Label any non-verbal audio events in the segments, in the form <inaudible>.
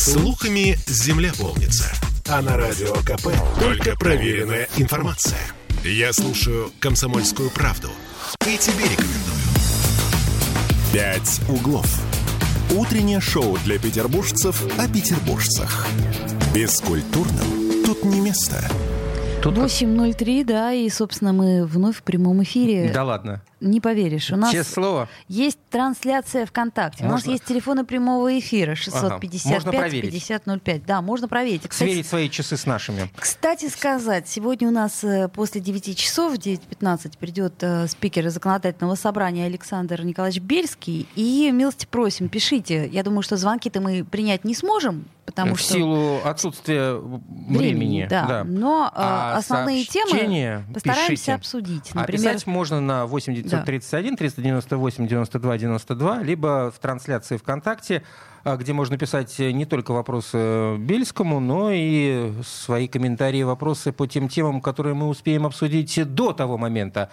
Слухами земля полнится. А на радио КП только проверенная информация. Я слушаю «Комсомольскую правду» и тебе рекомендую. «Пять углов». Утреннее шоу для петербуржцев о петербуржцах. Бескультурным тут не место. Тут 8.03, да, и, собственно, мы вновь в прямом эфире. Да ладно. Не поверишь. У нас Честное слово. есть трансляция ВКонтакте. У нас Можно? есть телефоны прямого эфира 655 Можно проверить. 5005. Да, можно проверить. Кстати, Сверить свои часы с нашими. Кстати сказать, сегодня у нас э, после 9 часов, в 9.15, придет э, спикер законодательного собрания Александр Николаевич Бельский. И милости просим, пишите. Я думаю, что звонки-то мы принять не сможем, потому в что... силу отсутствия времени. да. Но э, А основные темы постараемся пишите. обсудить. А Например, писать можно на 8 931 398 92 92, либо в трансляции ВКонтакте, а, где можно писать не только вопросы Бельскому, но и свои комментарии вопросы по тем темам, которые мы успеем обсудить до того момента,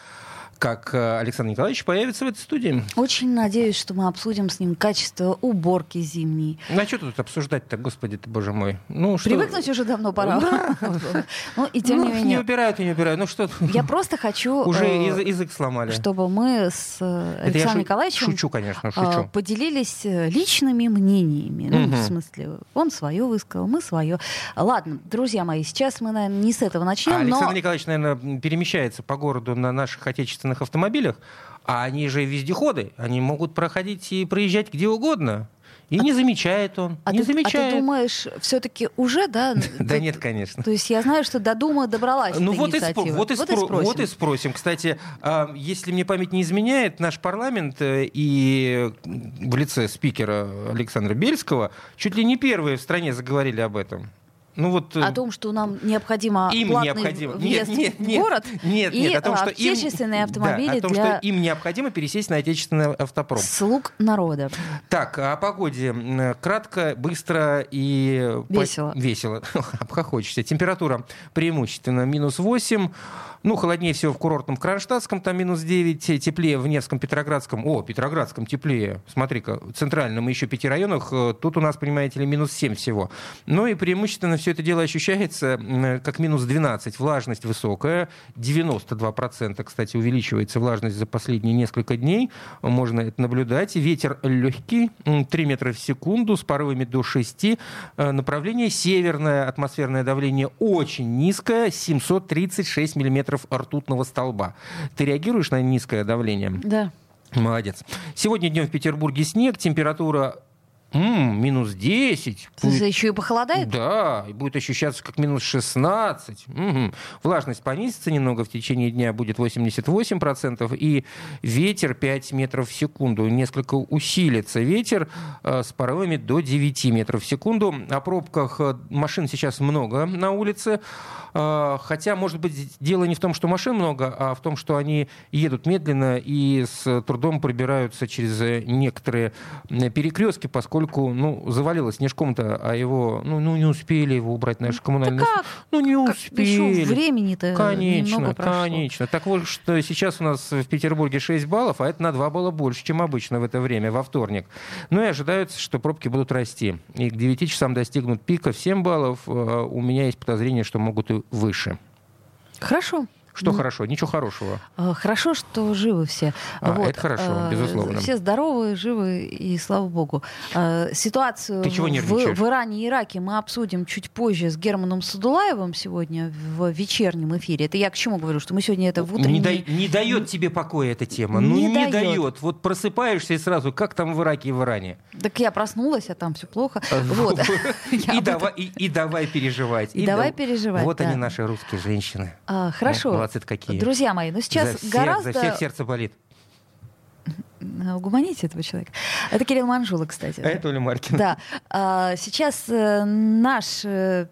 как э, Александр Николаевич появится в этой студии. очень надеюсь, что мы обсудим с ним качество уборки зимней. Ну, а что тут обсуждать-то, господи ты, боже мой? Ну, что... Привыкнуть уже давно пора. <laughs> Ну и тем Ну, не не менее. убирают и не убирают. Ну что, Я просто хочу, уже э, язы- язык сломали. чтобы мы с э, Александром Николаевичем Шучу, конечно, шучу. поделились личными мнениями. Ну, в смысле, он свое высказал, мы свое. Ладно, друзья мои, сейчас мы, наверное, не с этого А начнем, Александр но Николаевич, наверное, перемещается по городу на наших отечественных автомобилях, а они же вездеходы, они могут проходить и проезжать где угодно. И не замечает он, а не ты, а ты замечает. думаешь, все-таки уже, да? <laughs> Да нет, конечно. То есть я знаю, что до Дома добралась Ну вот и, спросим. вот и спросим. Кстати, а, если мне память не изменяет, наш парламент э, и в лице спикера Александра Бельского чуть ли не первые в стране заговорили об этом. Ну вот э, О том, что нам необходимо им платный необходимо. въезд Нет, нет, в нет, город нет, и нет, о том, что им- отечественные Да, автомобили о том, для что им необходимо пересесть на отечественный автопром. слуг народа. Так, о погоде. Кратко, быстро и... по- Весело. Весело. <laughs> Обхохочешься. Температура преимущественно минус 8. Ну, холоднее всего в курортном Кронштадтском, там минус 9. Теплее в Невском, Петроградском. О, Петроградском теплее. Смотри-ка, в центральном еще пяти районах. э, Тут у нас, понимаете ли, минус 7 всего. Ну и преимущественно все это дело ощущается м, как минус 12. Влажность высокая. 92%, кстати, увеличивается влажность за последние несколько дней. Можно это наблюдать. Ветер легкий, м, 3 метра в секунду, с порывами до 6. Э, Направление северное, атмосферное давление очень низкое, 736 миллиметров ртутного столба. Ты реагируешь на низкое давление? Да. Молодец. Сегодня днем в Петербурге снег, температура м, минус 10. Слушай, еще и похолодает? Да, и будет ощущаться как минус 16. Мгм. Влажность понизится немного в течение дня, будет 88%, и ветер 5 метров в секунду. Несколько усилится ветер э, с порывами до 9 метров в секунду. О пробках э, машин сейчас много на улице, хотя, может быть, дело не в том, что машин много, а в том, что они едут медленно и с трудом пробираются через э, некоторые э, перекрестки, поскольку ну, завалилось снежком-то, а его ну, ну, не успели его убрать наши коммунальные... как? Ну, не успели. еще времени-то Конечно, немного прошло. конечно. Так вот, что сейчас у нас в Петербурге 6 баллов, а это на 2 балла больше, чем обычно в это время, во вторник. Ну и ожидается, что пробки будут расти. И к 9 часам достигнут пика в 7 баллов. Э, У меня есть подозрение, что могут и выше. Хорошо. Что Ну, хорошо? Ничего хорошего. э, Хорошо, что живы все. А, это хорошо, э, безусловно. Все здоровы, живы, и слава богу. Э, Ситуацию Ты чего в, нервничаешь? в Иране и Ираке мы обсудим чуть позже с Германом Садулаевым сегодня в вечернем эфире. Это я к чему говорю, что мы сегодня это в Не, утренней... дай- не дает тебе покоя эта тема. Ну, Не не, дает. дает. Вот просыпаешься и сразу, как там в Ираке и в Иране. Так я проснулась, а там все плохо. <laughs> Вот. <laughs> И давай, переживать. И давай да- переживать, Вот они, наши русские женщины. А, Хорошо. Молодцы какие. Друзья мои, ну сейчас за, всех, гораздо... за всех сердце болит. Э, Угомоните этого человека. Это Кирилл Манжула, кстати. А это Оля Маркина. Да. А, сейчас э, наш э,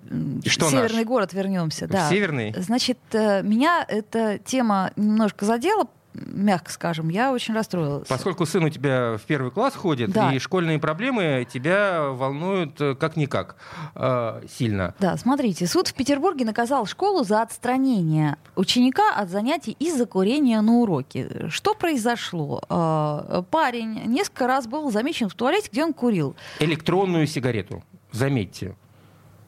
что северный наш? город вернемся. Да. Северный? Значит, меня эта тема немножко задела, мягко скажем. Я очень расстроилась. Поскольку сын у тебя в первый класс ходит, Да. и школьные проблемы тебя волнуют э, как-никак э, сильно. Да, смотрите, суд в Петербурге наказал школу за отстранение ученика от занятий из-за курения на уроке. Что произошло? Э, Парень несколько раз был замечен в туалете, где он курил. Электронную сигарету. заметьте,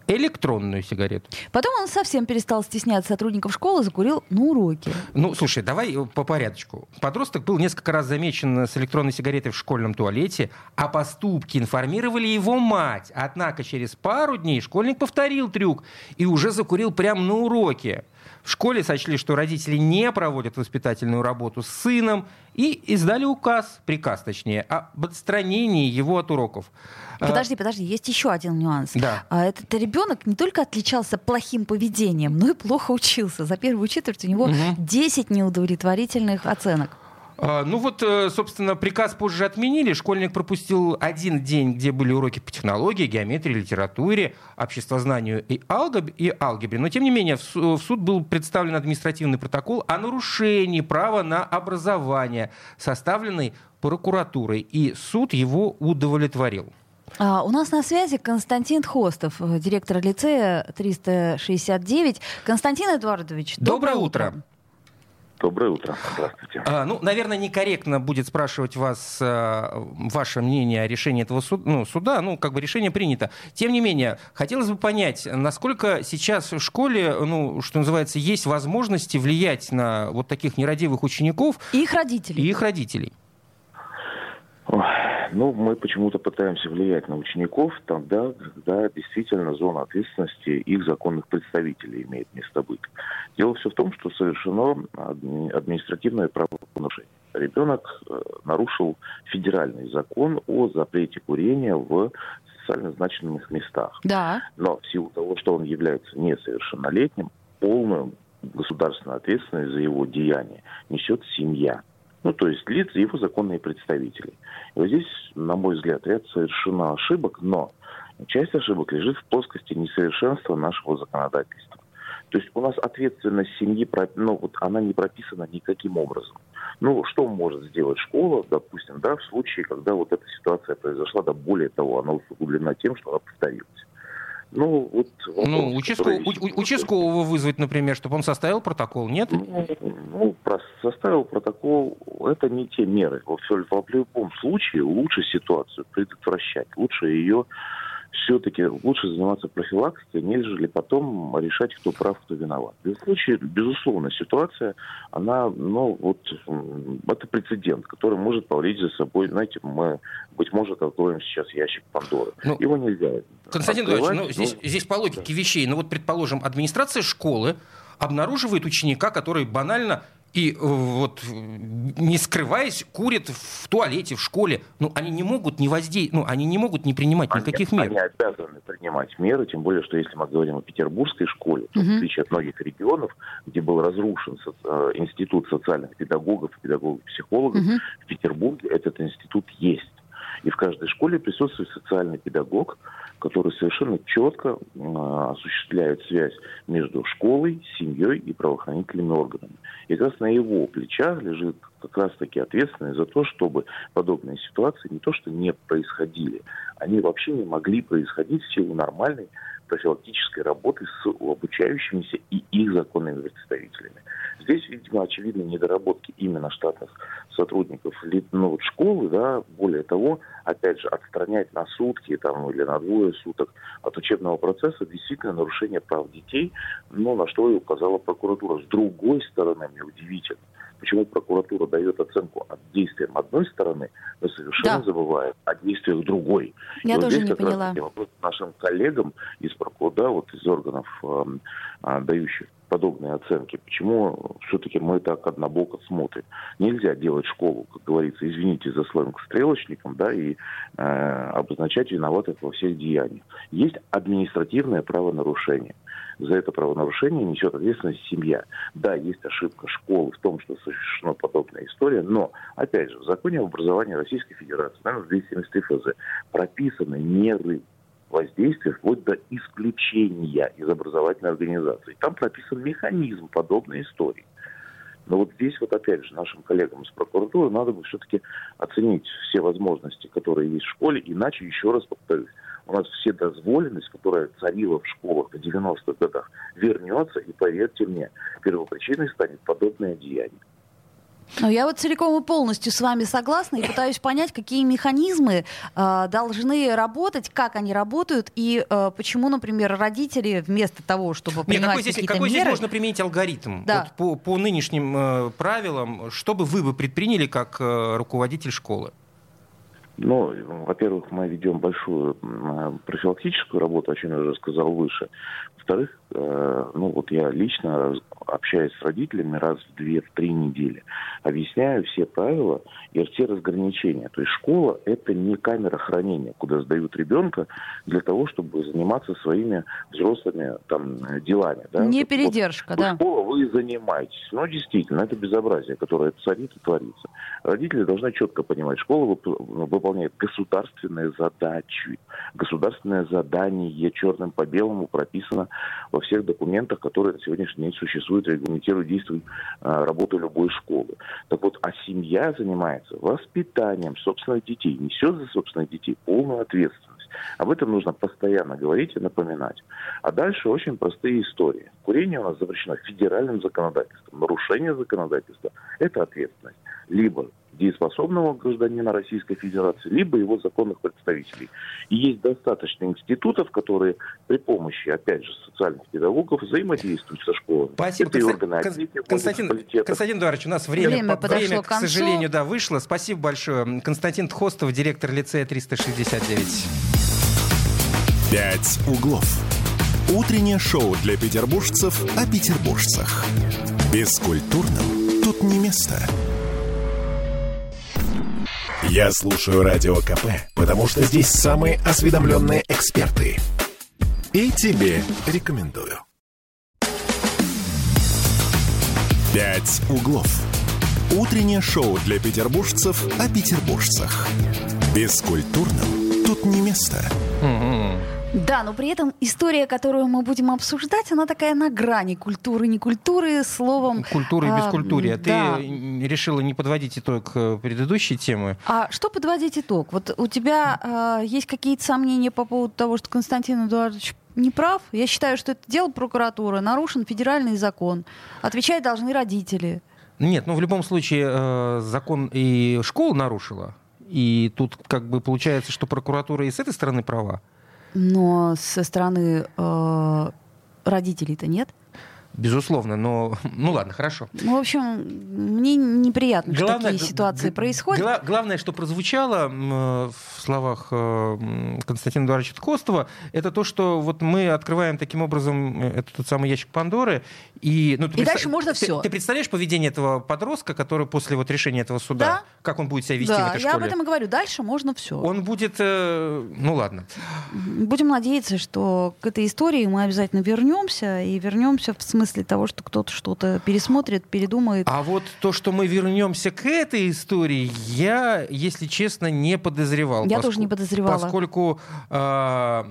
электронную сигарету. Потом он совсем перестал стесняться сотрудников школы, закурил на уроке. Ну, слушай, давай по порядочку. Подросток был несколько раз замечен с электронной сигаретой в школьном туалете, а поступки информировали его мать. Однако через пару дней школьник повторил трюк и уже закурил прямо на уроке. В школе сочли, что родители не проводят воспитательную работу с сыном и издали указ, приказ точнее, об отстранении его от уроков. А, подожди, подожди, есть еще один нюанс. Да. А, этот ребенок не только отличался плохим поведением, но и плохо учился. За первую четверть у него угу. 10 неудовлетворительных оценок. А, ну вот, э, собственно, приказ позже отменили. Школьник пропустил один день, где были уроки по технологии, геометрии, литературе, обществознанию и, алгеб... и алгебре. Но, тем не менее, в суд был представлен административный протокол о нарушении права на образование, составленный прокуратурой. И суд его удовлетворил. А, у нас на связи Константин Хостов, э, директор лицея 369. Константин Эдуардович, доброе, доброе утро. утро. Доброе утро. Здравствуйте. А, ну, наверное, некорректно будет спрашивать вас а, ваше мнение о решении этого суд, ну, суда. Ну, как бы решение принято. Тем не менее, хотелось бы понять, насколько сейчас в школе, ну, что называется, есть возможности влиять на вот таких нерадивых учеников. И их родителей. И их родителей. Ну, мы почему-то пытаемся влиять на учеников тогда, когда действительно зона ответственности их законных представителей имеет место быть. Дело все в том, что совершено административное правонарушение. Ребенок э, нарушил федеральный закон о запрете курения в социально значимых местах. Да. Но в силу того, что он является несовершеннолетним, полную государственную ответственность за его деяние несет семья. Ну, то есть лица его законные представители. И вот здесь, на мой взгляд, ряд совершено ошибок, но часть ошибок лежит в плоскости несовершенства нашего законодательства. То есть у нас ответственность семьи, ну, вот она не прописана никаким образом. Ну, что может сделать школа, допустим, да, в случае, когда вот эта ситуация произошла, да, более того, она усугублена тем, что она повторилась. Ну, вот вопрос, ну участкового, который... участкового вызвать, например, чтобы он составил протокол, нет? Ну, ну составил протокол, это не те меры. В, в любом случае лучше ситуацию предотвращать, лучше ее все-таки лучше заниматься профилактикой, нежели потом решать, кто прав, кто виноват. В этом случае, безусловно, ситуация, она, ну, вот, это прецедент, который может повлечь за собой, знаете, мы, быть может, откроем сейчас ящик Пандоры. Ну, Его нельзя Константин Иванович, ну, здесь, ну, здесь по логике да. вещей, ну, вот, предположим, администрация школы обнаруживает ученика, который банально и э, вот не скрываясь курят в туалете, в школе. Ну, они не могут не воздействовать, ну, они не могут не принимать они, никаких мер. Они обязаны принимать меры, тем более, что если мы говорим о петербургской школе, то, угу. в отличие от многих регионов, где был разрушен со, э, институт социальных педагогов, педагогов-психологов, угу. в Петербурге этот институт есть. И в каждой школе присутствует социальный педагог, который совершенно четко э, осуществляет связь между школой, семьей и правоохранительными органами. И как раз на его плечах лежит как раз-таки ответственность за то, чтобы подобные ситуации не то что не происходили, они вообще не могли происходить в силу нормальной профилактической работы с обучающимися и их законными представителями. Здесь, видимо, очевидны недоработки именно штатных сотрудников ну, вот школы, да, более того, опять же, отстранять на сутки там, или на двое суток от учебного процесса действительно нарушение прав детей, но на что и указала прокуратура. С другой стороны, мне удивительно, почему прокуратура дает оценку от действиям одной стороны, но совершенно да. забывает о действиях другой. Я и тоже вот здесь не поняла. Раз нашим коллегам из прокурора, вот из органов, э, э, дающих подобные оценки. Почему все-таки мы так однобоко смотрим? Нельзя делать школу, как говорится, извините за сленг, стрелочником, да, и э, обозначать виноватых во всех деяниях. Есть административное правонарушение. За это правонарушение несет ответственность семья. Да, есть ошибка школы в том, что совершена подобная история, но, опять же, в законе об образовании Российской Федерации, наверное, 273 ФЗ, прописаны меры воздействия вплоть до исключения из образовательной организации. Там прописан механизм подобной истории. Но вот здесь вот опять же нашим коллегам из прокуратуры надо бы все-таки оценить все возможности, которые есть в школе, иначе, еще раз повторюсь, у нас все дозволенность, которая царила в школах в 90-х годах, вернется, и поверьте мне, первопричиной станет подобное деяние. Но я вот целиком и полностью с вами согласна и пытаюсь понять, какие механизмы э, должны работать, как они работают и э, почему, например, родители вместо того, чтобы принимать Нет, какой здесь, какие-то какой меры... здесь можно применить алгоритм? Да. Вот по, по нынешним э, правилам, что бы вы бы предприняли как э, руководитель школы? Ну, во-первых, мы ведем большую профилактическую работу, о чем я уже сказал выше. Во-вторых, э, ну вот я лично общаюсь с родителями раз в две-три недели, объясняю все правила и все разграничения. То есть школа – это не камера хранения, куда сдают ребенка для того, чтобы заниматься своими взрослыми там, делами. Да? Не передержка, вот, да. Школа вы занимаетесь. Ну, действительно, это безобразие, которое царит и творится. Родители должны четко понимать, школа выполняет государственные задачи. Государственное задание черным по белому прописано во всех документах, которые на сегодняшний день существуют, регламентируют действия а, работы любой школы. Так вот, а семья занимается воспитанием собственных детей, несет за собственных детей полную ответственность. Об этом нужно постоянно говорить и напоминать. А дальше очень простые истории. Курение у нас запрещено федеральным законодательством. Нарушение законодательства – это ответственность. Либо дееспособного гражданина Российской Федерации, либо его законных представителей. И есть достаточно институтов, которые при помощи, опять же, социальных педагогов взаимодействуют со школами. Спасибо. Это органы Константин, Константин, Константин Эдуардович, у нас время, время, по, время к, к сожалению, да, вышло. Спасибо большое. Константин Тхостов, директор лицея 369. «Пять углов». Утреннее шоу для петербуржцев о петербуржцах. Бескультурным тут не место. Я слушаю Радио КП, потому что здесь самые осведомленные эксперты. И тебе рекомендую. «Пять углов». Утреннее шоу для петербуржцев о петербуржцах. Бескультурным тут не место. Mm-hmm. Да, но при этом история, которую мы будем обсуждать, она такая на грани культуры, не культуры, словом... Культуры и бескультурия. А, да. Ты решила не подводить итог э, предыдущей темы. А что подводить итог? Вот у тебя а, есть какие-то сомнения по поводу того, что Константин Эдуардович не прав? Я считаю, что это дело прокуратуры, нарушен федеральный закон. Отвечать должны родители. Нет, ну в любом случае э, закон и школа нарушила. И тут как бы получается, что прокуратура и с этой стороны права. Но со стороны э, родителей-то нет. Безусловно, но ну ладно, хорошо. Ну, в общем, мне неприятно, главное, что такие ситуации происходят. Гла- главное, что прозвучало в словах э, Константина Эдуардовича Ткостова, это то, что вот мы открываем таким образом э, этот тот самый ящик Пандоры, и, ну, и представ... дальше можно все. Ты, ты представляешь поведение этого подростка, который после вот решения этого суда, да? как он будет себя вести да, в этой школе? я об этом и говорю. Дальше можно все. Он будет, э, ну ладно. Будем надеяться, что к этой истории мы обязательно вернемся и вернемся в смысле смысле того, что кто-то что-то пересмотрит, передумает. А вот то, что мы вернемся к этой истории, я, если честно, не подозревал. Я тоже не подозревала. Поскольку э,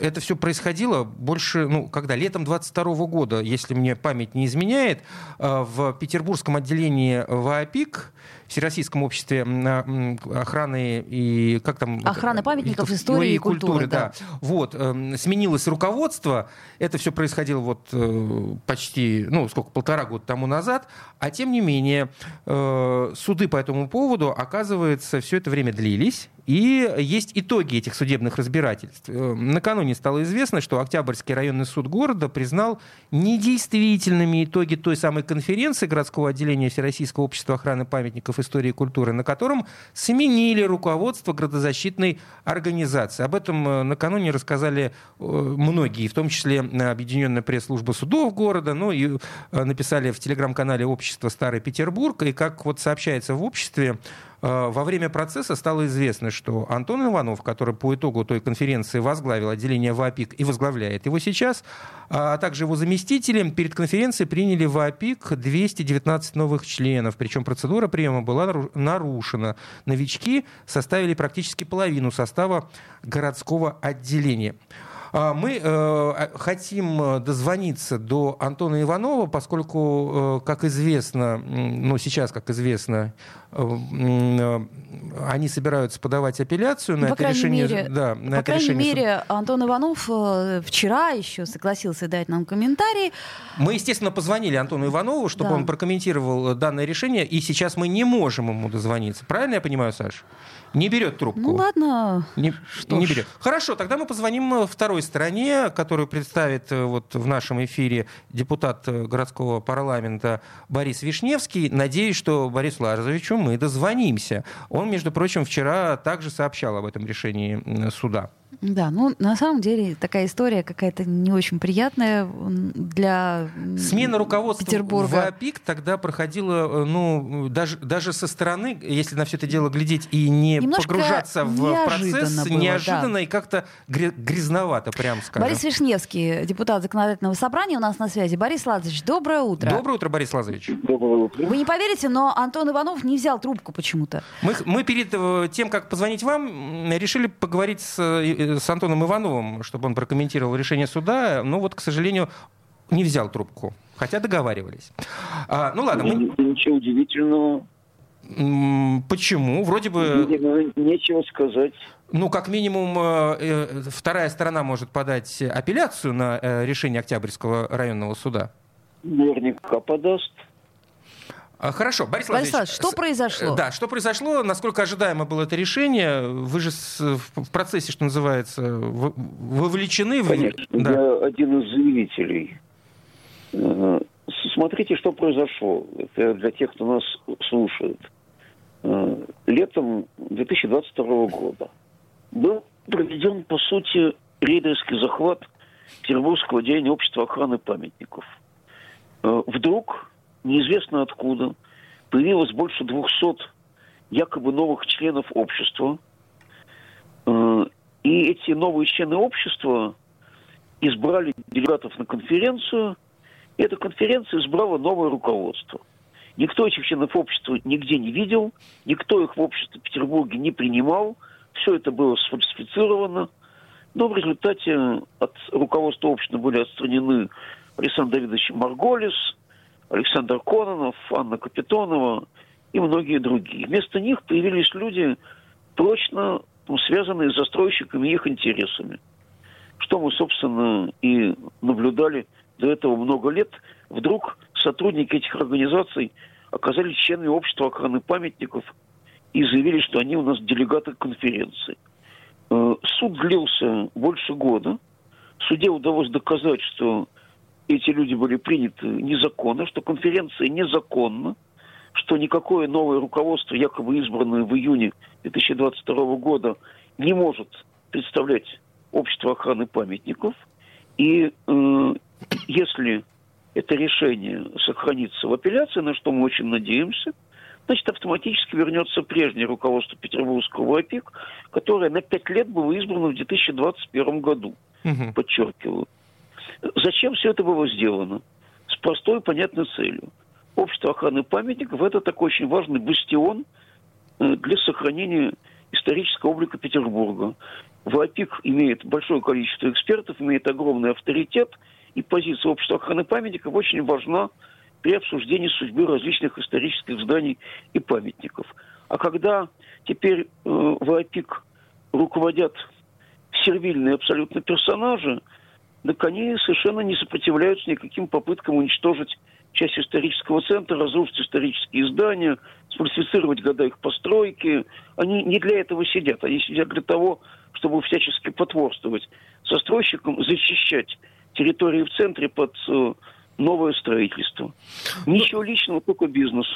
это все происходило больше, ну, когда, летом 22 года, если мне память не изменяет, э, в петербургском отделении ВАПИК Всероссийском обществе охраны и как там охраны памятников истории и культуры, да. да. Вот эм, сменилось руководство, это все происходило вот э, почти ну сколько полтора года тому назад, а тем не менее э, суды по этому поводу оказывается все это время длились и есть итоги этих судебных разбирательств. Э, накануне стало известно, что Октябрьский районный суд города признал недействительными итоги той самой конференции городского отделения Всероссийского общества охраны памятников истории и культуры, на котором сменили руководство градозащитной организации. Об этом э, накануне рассказали э, многие, в том числе Объединенная пресс-служба судов города, ну и написали в телеграм-канале общества Старый Петербург. И как вот сообщается в обществе, Э, во время процесса стало известно, что Антон Иванов, который по итогу той конференции возглавил отделение ВАПИК и возглавляет его сейчас, а также его заместители перед конференцией приняли в ВАПИК 219 новых членов. Причем процедура приема была нарушена. Новички составили практически половину состава городского отделения. А, мы э, а, хотим э, дозвониться до Антона Иванова, поскольку, э, как известно, ну сейчас, как известно, они собираются подавать апелляцию на ну, это решение. Мере, да, на по крайней решение... мере, Антон Иванов вчера еще согласился дать нам комментарий. Мы, естественно, позвонили Антону Иванову, чтобы да. он прокомментировал данное решение, и сейчас мы не можем ему дозвониться. Правильно я понимаю, Саш? Не берет трубку. Ну ладно. Не, что не берет. Хорошо, тогда мы позвоним э, второй стороне, которую представит э, вот в нашем эфире депутат э, городского парламента Борис Вишневский. Надеюсь, что Борису Лазаревичу мы дозвонимся. Он, между прочим, вчера также сообщал об этом решении суда. Да, ну на самом деле такая история какая-то не очень приятная для Смена руководства Петербурга. в АПИК тогда проходила, ну, даже, даже со стороны, если на все это дело глядеть и не Немножко погружаться в процесс, было, неожиданно да. и как-то грязновато, прям скажем. Борис Вишневский, депутат законодательного собрания, у нас на связи. Борис Лазович, доброе утро. Доброе утро, Борис Лазович. Доброе утро. Вы не поверите, но Антон Иванов не взял трубку почему-то. Мы, мы перед э, тем, как позвонить вам, решили поговорить с э, с Антоном Ивановым, чтобы он прокомментировал решение суда, но вот, к сожалению, не взял трубку, хотя договаривались. А, ну ладно, мы... Ничего удивительного. Почему? Вроде бы... Нечего сказать. Ну, как минимум, э, э, вторая сторона может подать апелляцию на э, решение Октябрьского районного суда. Наверняка подаст. А, хорошо, Борис, Борис Владимирович, что произошло? Да, что произошло, насколько ожидаемо было это решение? Вы же в процессе, что называется, вовлечены? Конечно, в... да. я один из заявителей. Э, смотрите, что произошло. Это для тех, кто нас слушает. Э, летом 2022 года был проведен, по сути, рейдерский захват Петербургского отделения общества охраны памятников. Э, вдруг неизвестно откуда, появилось больше 200 якобы новых членов общества. Э, и эти новые члены общества избрали делегатов на конференцию, и эта конференция избрала новое руководство. Никто этих членов общества нигде не видел, никто их в обществе в Петербурге не принимал, все это было сфальсифицировано, но в результате от руководства общества были отстранены Александр Давидович Марголис, Александр Кононов, Анна Капитонова и многие другие. Вместо них появились люди, прочно ну, связанные с застройщиками и их интересами. Что мы, собственно, и наблюдали до этого много лет. Вдруг сотрудники этих организаций оказались членами общества охраны памятников и заявили, что они у нас делегаты конференции. Э, суд длился больше года. Суде удалось доказать, что эти люди были приняты незаконно, что конференция незаконна, что никакое новое руководство, якобы избранное в июне 2022 года, не может представлять общество охраны памятников. И э, если это решение сохранится в апелляции, на что мы очень надеемся, значит, автоматически вернется прежнее руководство Петербургского ОПИК, которое на пять лет было избрано в 2021 году, угу. подчеркиваю. Зачем все это было сделано? С простой понятной целью. Общество охраны памятников – это такой очень важный бастион э, для сохранения исторического облика Петербурга. ВАПИК имеет большое количество экспертов, имеет огромный авторитет, и позиция общества охраны памятников очень важна при обсуждении судьбы различных исторических зданий и памятников. А когда теперь э, ВАПИК руководят сервильные абсолютно персонажи, так они совершенно не сопротивляются никаким попыткам уничтожить часть исторического центра, разрушить исторические здания, сфальсифицировать года их постройки. Они не для этого сидят, они сидят для того, чтобы всячески потворствовать застройщикам, защищать территории в центре под э, новое строительство. Ничего личного, только бизнес.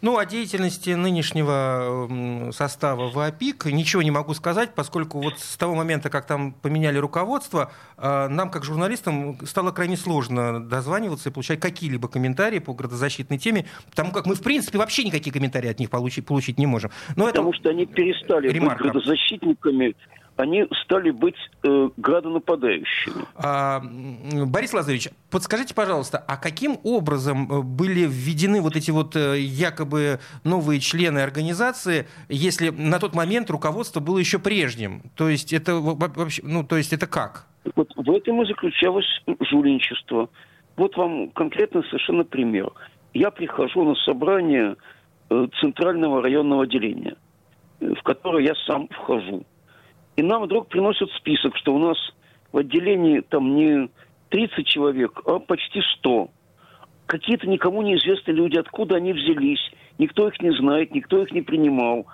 Ну, о деятельности нынешнего состава ВАПИК ничего не могу сказать, поскольку вот с того момента, как там поменяли руководство, э, нам, как журналистам, стало крайне сложно дозваниваться и получать какие-либо комментарии по градозащитной теме, потому как мы, в принципе, вообще никакие комментарии от них получить, получить не можем. Но потому это что они перестали ремарка. быть градозащитниками они стали быть э, градонападающими. А, Борис Лазаревич, подскажите, пожалуйста, а каким образом э, были введены вот эти вот э, якобы новые члены организации, если на тот момент руководство было еще прежним? То есть это вообще, ну, то есть это как? Вот в этом и заключалось жульничество. Вот вам конкретно совершенно пример. Я прихожу на собрание э, Центрального районного отделения, в которое я сам вхожу. И нам вдруг приносят список, что у нас в отделении там не 30 человек, а почти 100. Какие-то никому неизвестные люди, откуда они взялись, никто их не знает, никто их не принимал.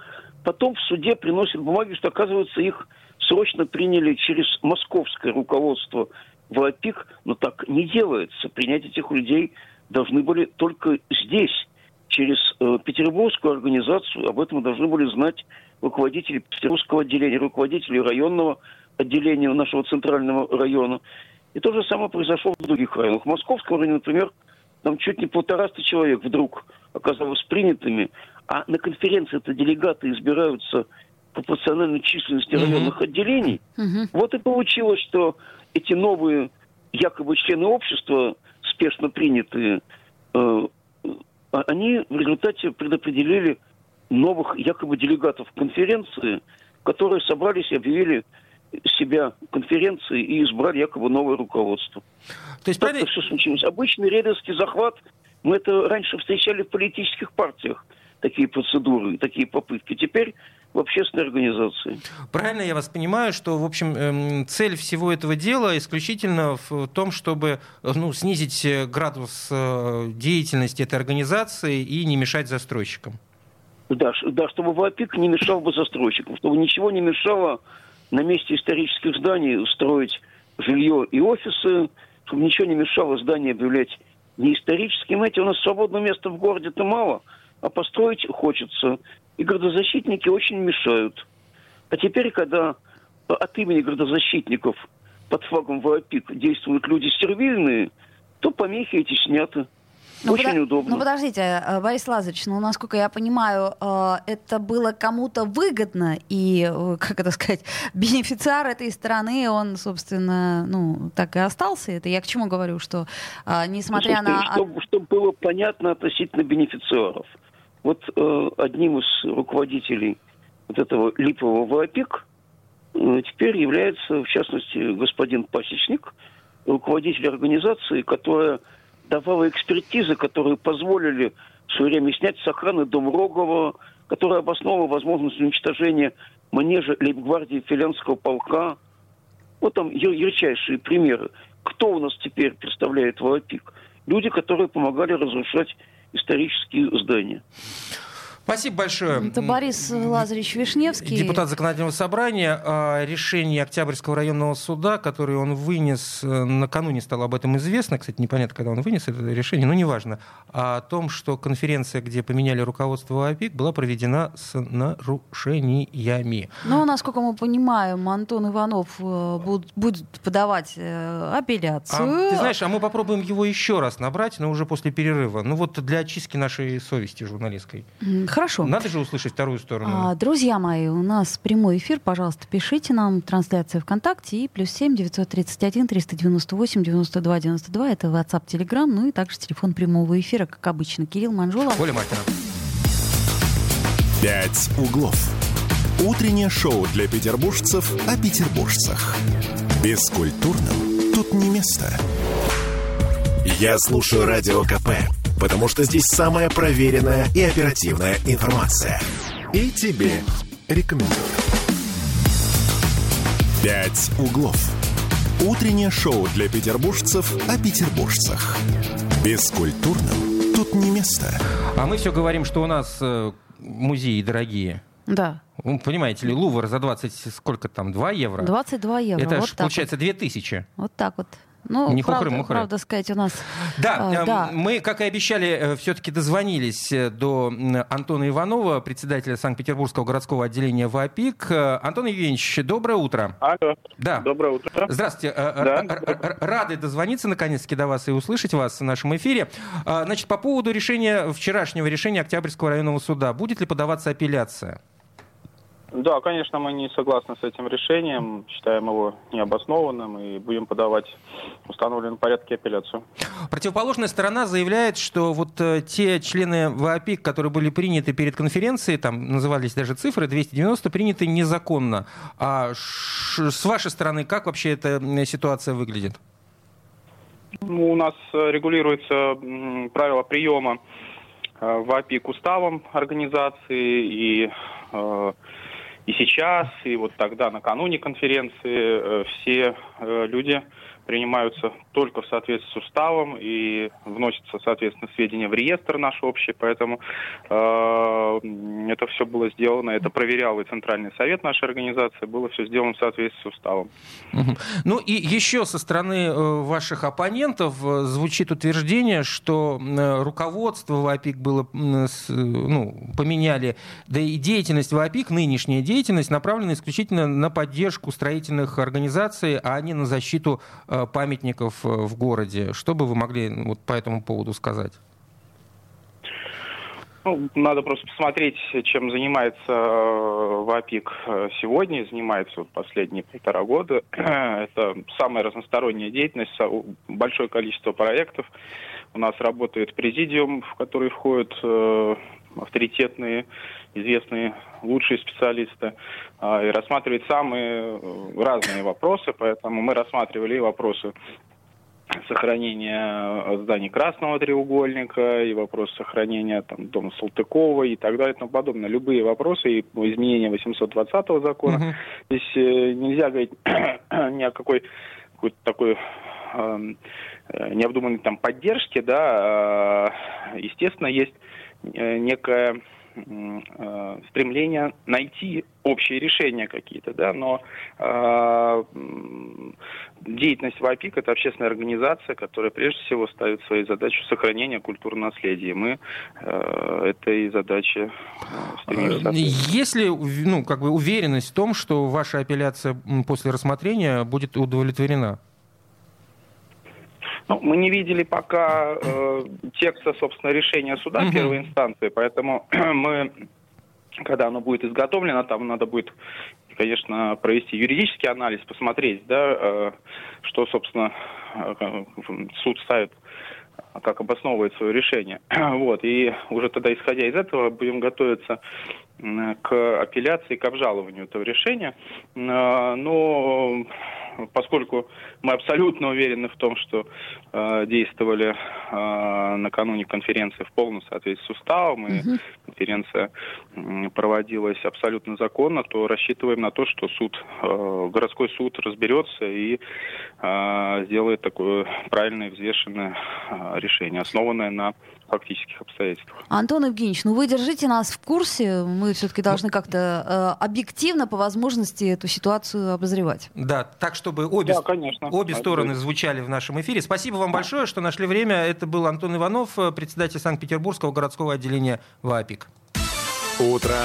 Потом в суде приносят бумаги, что, оказывается, их срочно приняли через московское руководство в ОПИК, но так не делается. Принять этих людей должны были только здесь, через э, петербургскую организацию. Об этом должны были знать руководители петербургского отделения, руководители районного отделения нашего центрального района. И то же самое произошло в других районах. В Московском районе, например, там чуть не полтораста человек вдруг оказалось принятыми, а на конференции это делегаты избираются пропорциональной численности районных mm-hmm. отделений. Mm-hmm. Вот и получилось, что эти новые якобы члены общества, спешно принятые, э, они в результате предопределили новых якобы делегатов конференции, которые собрались и объявили себя конференции и избрали якобы новое руководство. То есть, правильно... все случилось. Обычный рейдерский захват, мы это раньше встречали в политических партиях, такие процедуры, такие попытки. Теперь в общественной организации. Правильно я вас понимаю, что, в общем, эм, цель всего этого дела исключительно в том, чтобы ну, снизить э, градус э, деятельности этой организации и не мешать застройщикам? Да, да, чтобы ВАПИК не мешал бы застройщикам, чтобы ничего не мешало на месте исторических зданий строить жилье и офисы, чтобы ничего не мешало здание объявлять не историческим. Эти у нас свободного места в городе-то мало, а построить хочется и градозащитники очень мешают. А теперь, когда от имени градозащитников под флагом ВАПИК действуют люди сервильные, то помехи эти сняты. Ну, Очень подо... удобно. Ну подождите, э, Борис Лазаревич, ну насколько я понимаю, э, это было кому-то выгодно, и, э, как это сказать, <laughs> бенефициар этой страны, он, собственно, ну так и остался. Это я к чему говорю, что несмотря ну, на... Чтобы, чтобы было понятно относительно бенефициаров. Вот э, одним из руководителей вот этого липового ВАПИК э, теперь является, в частности, господин Пасечник, руководитель организации, которая давала экспертизы, которые позволили в свое время снять с охраны дом Рогова, которая обосновала возможность уничтожения манежа лейбгвардии Филянского полка. Вот там ярчайшие примеры. Кто у нас теперь представляет ВАПИК? Люди, которые помогали разрушать исторические здания. Спасибо большое. Это Борис Лазаревич Вишневский. Депутат законодательного собрания. А, решение Октябрьского районного суда, которое он вынес, э, накануне стало об этом известно, кстати, непонятно, когда он вынес это решение, но неважно, о том, что конференция, где поменяли руководство ОАПИК, была проведена с нарушениями. Ну, насколько мы понимаем, Антон Иванов э, будет подавать э, апелляцию. А, ты знаешь, а мы попробуем его еще раз набрать, но уже после перерыва. Ну вот для очистки нашей совести журналистской. Хорошо. Надо же услышать вторую сторону. А, друзья мои, у нас прямой эфир. Пожалуйста, пишите нам. Трансляция ВКонтакте и плюс семь девятьсот тридцать один триста девяносто восемь девяносто два девяносто два. Это WhatsApp, Telegram, ну и также телефон прямого эфира, как обычно. Кирилл Манжула. Оля Маркина. «Пять углов». Утреннее шоу для петербуржцев о петербуржцах. Бескультурным тут не место. Я слушаю Радио КП потому что здесь самая проверенная и оперативная информация. И тебе рекомендую. «Пять углов». Утреннее шоу для петербуржцев о петербуржцах. Бескультурным тут не место. А мы все говорим, что у нас э, музеи дорогие. Да. Ну, понимаете ли, Лувр за 20, сколько там, 2 евро? 22 евро. Это вот ж, получается вот. 2000. Вот так вот. Ну, не правда, хухры правда сказать, у нас... Да, а, да, мы, как и обещали, э, все-таки дозвонились э, до Антона Иванова, председателя Санкт-Петербургского городского отделения ВАПИК. Антон Евгеньевич, доброе утро. Алло. Да. Доброе утро. Здравствуйте. Да. Рады дозвониться наконец-таки до вас и услышать вас в нашем эфире. Значит, по поводу решения, вчерашнего решения Октябрьского районного суда, будет ли подаваться апелляция? Да, конечно, мы не согласны с этим решением, считаем его необоснованным и будем подавать в установленном порядке апелляцию. Противоположная сторона заявляет, что вот э, те члены ВАПИК, которые были приняты перед конференцией, там назывались даже цифры, 290, приняты незаконно. А с вашей стороны, как вообще эта ситуация выглядит? Ну, у нас э, регулируется правила приема э, в АПИК уставом организации и и сейчас, и вот тогда, накануне конференции, э, все э, люди принимаются только в соответствии с уставом и вносятся, соответственно, сведения в реестр наш общий, поэтому э, это все было сделано, это проверял и Центральный совет нашей организации, было все сделано в соответствии с уставом. Ну и еще со стороны э, ваших оппонентов э, звучит утверждение, что э, руководство ВАПИК было, ну, поменяли, да и деятельность ВАПИК, нынешняя деятельность, направлена исключительно на поддержку строительных организаций, а не на защиту памятников в городе. Что бы вы могли вот по этому поводу сказать? Ну, надо просто посмотреть, чем занимается э, ВАПИК э, сегодня, занимается последние полтора года. <clears throat> Это самая разносторонняя деятельность, большое количество проектов. У нас работает президиум, в который входят э, авторитетные, известные, лучшие специалисты, а, и рассматривает самые разные вопросы, поэтому мы рассматривали и вопросы сохранения зданий Красного треугольника, и вопрос сохранения там, дома Салтыкова и так далее и тому подобное. Любые вопросы и изменения 820 закона. Uh-huh. Здесь э, нельзя говорить <clears throat> ни о какой какой-то такой эм, э, необдуманной там поддержке, да, э, естественно, есть э, некая э, стремление найти общие решения какие-то, да, но э, деятельность ВАПИК – это общественная организация, которая прежде всего ставит своей задачей сохранения культурного наследия. Мы э, этой задаче э, стремимся. Есть ли ну, как бы уверенность в том, что ваша апелляция после рассмотрения будет удовлетворена? Ну, мы не видели пока э, текста, собственно, решения суда первой инстанции, поэтому <clears throat> мы, когда оно будет изготовлено, там надо будет, конечно, провести юридический анализ, посмотреть, да, э, что, собственно, э, суд ставит как обосновывает свое решение. <clears throat> Вот, и уже тогда, исходя из этого, будем готовиться к апелляции, к обжалованию этого решения. Э, но поскольку мы абсолютно уверены в том, что э, действовали э, накануне конференции в полном соответствии с уставом, и угу. конференция э, проводилась абсолютно законно, то рассчитываем на то, что суд, э, городской суд разберется и э, сделает такое правильное взвешенное э, решение, основанное на фактических обстоятельствах. Антон Евгеньевич, ну вы держите нас в курсе, мы все-таки должны как-то э, объективно по возможности эту ситуацию обозревать. Да, так чтобы обе, да, конечно. обе стороны звучали в нашем эфире. Спасибо вам большое, что нашли время. Это был Антон Иванов, э, председатель Санкт-Петербургского городского отделения ВАПИК. Утро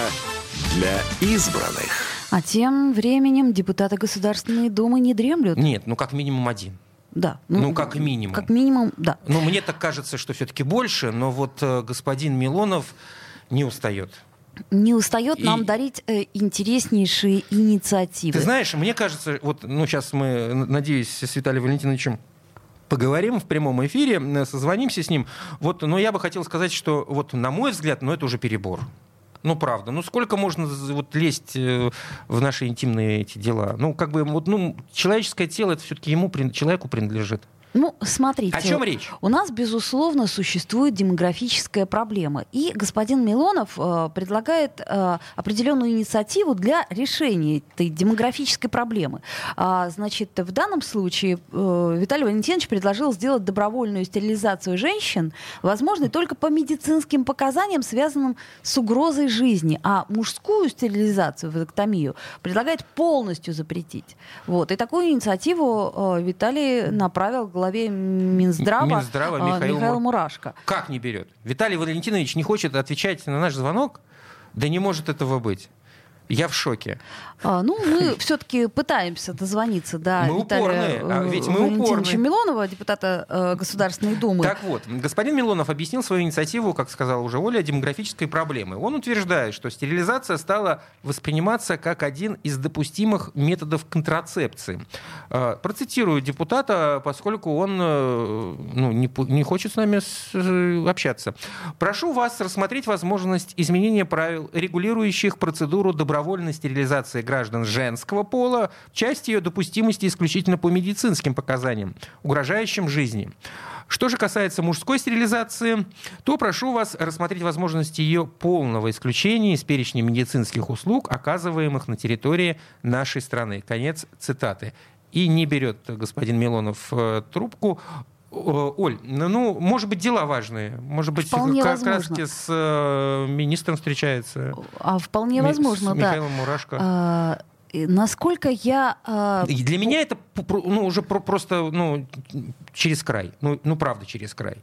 для избранных. А тем временем депутаты Государственной Думы не дремлют. Нет, ну как минимум один. Да. Ну, ну, как минимум. Как минимум, да. Ну, мне так кажется, что все-таки больше, но вот э, господин Милонов не устает. Не устает и... нам дарить э, интереснейшие инициативы. Ты знаешь, мне кажется, вот, ну, сейчас мы, надеюсь, с Виталием Валентиновичем поговорим в прямом эфире, э, созвонимся с ним. Вот, но я бы хотел сказать, что, вот, на мой взгляд, ну, это уже перебор. Ну, правда. Ну, сколько можно вот лезть э, в наши интимные эти дела? Ну, как бы, вот, ну, человеческое тело, это все-таки ему, человеку принадлежит. Ну, смотрите. О чем речь? У нас, безусловно, существует демографическая проблема. И господин Милонов э, предлагает э, определенную инициативу для решения этой демографической проблемы. А, значит, в данном случае э, Виталий Валентинович предложил сделать добровольную стерилизацию женщин, возможно, только по медицинским показаниям, связанным с угрозой жизни. А мужскую стерилизацию, вазоктомию, предлагает полностью запретить. Вот. И такую инициативу э, Виталий направил главе Минздрава, Минздрава Михаил, Михаил Мурашко. Как не берет? Виталий Валентинович не хочет отвечать на наш звонок? Да не может этого быть. Я в шоке. А, ну, мы <laughs> все-таки пытаемся дозвониться до мы Виталия упорные, а ведь мы Валентиновича упорные. Милонова, депутата э, Государственной Думы. Так вот, господин Милонов объяснил свою инициативу, как сказала уже Оля, демографической проблемы. Он утверждает, что стерилизация стала восприниматься как один из допустимых методов контрацепции. Э, Процитирую депутата, поскольку он э, ну, не, не хочет с нами с- э, общаться. Прошу вас рассмотреть возможность изменения правил, регулирующих процедуру добровольной стерилизации граждан женского пола, часть ее допустимости исключительно по медицинским показаниям, угрожающим жизни. Что же касается мужской стерилизации, то прошу вас рассмотреть возможность ее полного исключения из перечня медицинских услуг, оказываемых на территории нашей страны. Конец цитаты. И не берет господин Милонов э, трубку. Оль, ну, может быть, дела важные. Может быть, Вполне как раз возможно. с э, министром встречается. А вполне возможно, с да. Михаилом Мурашко. А, насколько я... а, для меня это ну, уже про- просто ну, через край. Ну, ну, правда, через край.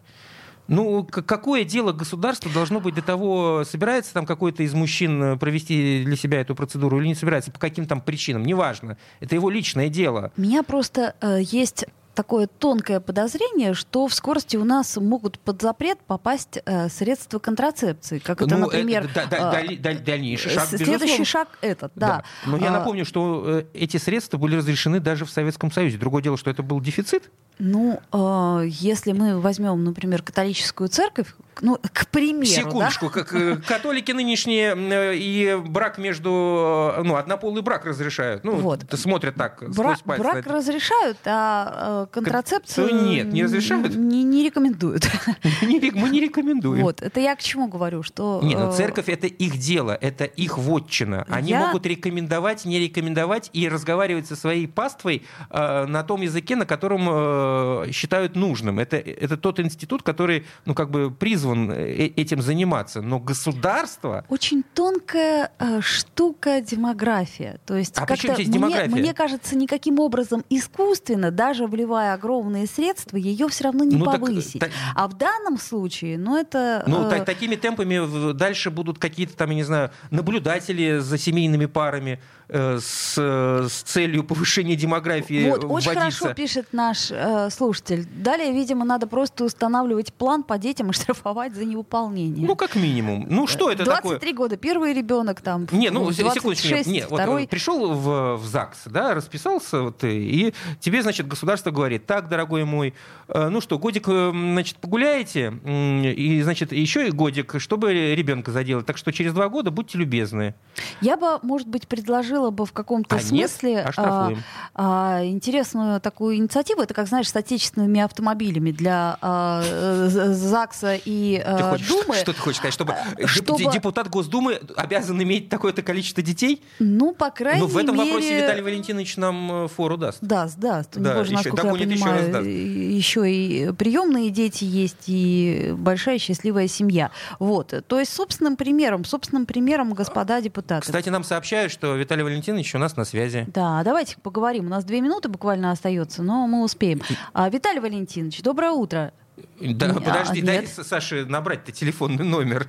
Ну, какое дело государства должно быть до того, собирается там какой-то из мужчин э, провести для себя эту процедуру или не собирается, по каким там причинам, неважно. Это его личное дело. У меня просто э, есть такое тонкое подозрение, что в скорости у нас могут под запрет попасть э, средства контрацепции, как это, Ну, например, это да- да- э, даль- даль- дальнейший шаг, следующий безусловно. шаг этот, да. Но я А, напомню, что э, эти средства были разрешены даже в Советском Союзе. Другое дело, что это был дефицит. Ну, э, если мы возьмем, например, католическую церковь, ну, к примеру, Секундочку, как э, католики нынешние э, и брак между, э, ну, однополый брак разрешают. Ну, Вот. смотрят так, да? Бра- брак разрешают, а э, контрацепцию нет, не разрешают? Не, не рекомендуют. <laughs> Мы не рекомендуем. Вот, это я к чему говорю, что... Не, ну э, церковь это их дело, это их вотчина. Они могут рекомендовать, не рекомендовать и разговаривать со своей паствой э, на том языке, на котором э, считают нужным. Это, это тот институт, который, ну, как бы призван этим заниматься. Но государство Очень тонкая штука демография. То есть А как-то мне, мне кажется, никаким образом искусственно, даже вливая огромные средства, ее все равно не Ну, так, повысить. так- А в данном случае, ну это... Ну, э, та- такими темпами дальше будут какие-то там, я не знаю, наблюдатели за семейными парами э, с, э, с целью повышения демографии Вот, очень вводиться. хорошо пишет наш э, слушатель. Далее, видимо, надо просто устанавливать план по детям и <laughs> штрафовать за невыполнение. Ну, как минимум. Ну, что это 23 такое? года, первый ребенок там. Не, ну, се- 26, секундочку, нет, не, вот, второй. э, пришел в, в ЗАГС, да, расписался, вот, ты, и тебе, значит, государство говорит, так, дорогой мой, э, ну что, годик, э, значит, погуляете, и, значит, еще и годик, чтобы ребенка заделать, так что через два года будьте любезны. Я бы, может быть, предложила бы в каком-то А нет, смысле а, оштрафуем. а, интересную такую инициативу. Это, как знаешь, с отечественными автомобилями для а, э, ЗАГСа и Ты а, хочешь, Думы. что ты хочешь сказать, чтобы, деп- чтобы- депутат Госдумы обязан иметь такое-то количество детей? Ну, по крайней Ну, в этом мере... вопросе Виталий Валентинович нам фору даст. Даст, даст. У Да, него же, еще- насколько да, я будет еще понимаю, раз даст. еще и приемные дети есть, и большая счастливая семья. Вот. То есть собственным примером, собственным примером, господа депутаты. Кстати, нам сообщают, что Виталий Валентинович у нас на связи. Да, давайте поговорим. У нас две минуты буквально остается, но мы успеем. А, Виталий Валентинович, доброе утро. Да, А, подожди, дай нет. Саше набрать-то телефонный номер.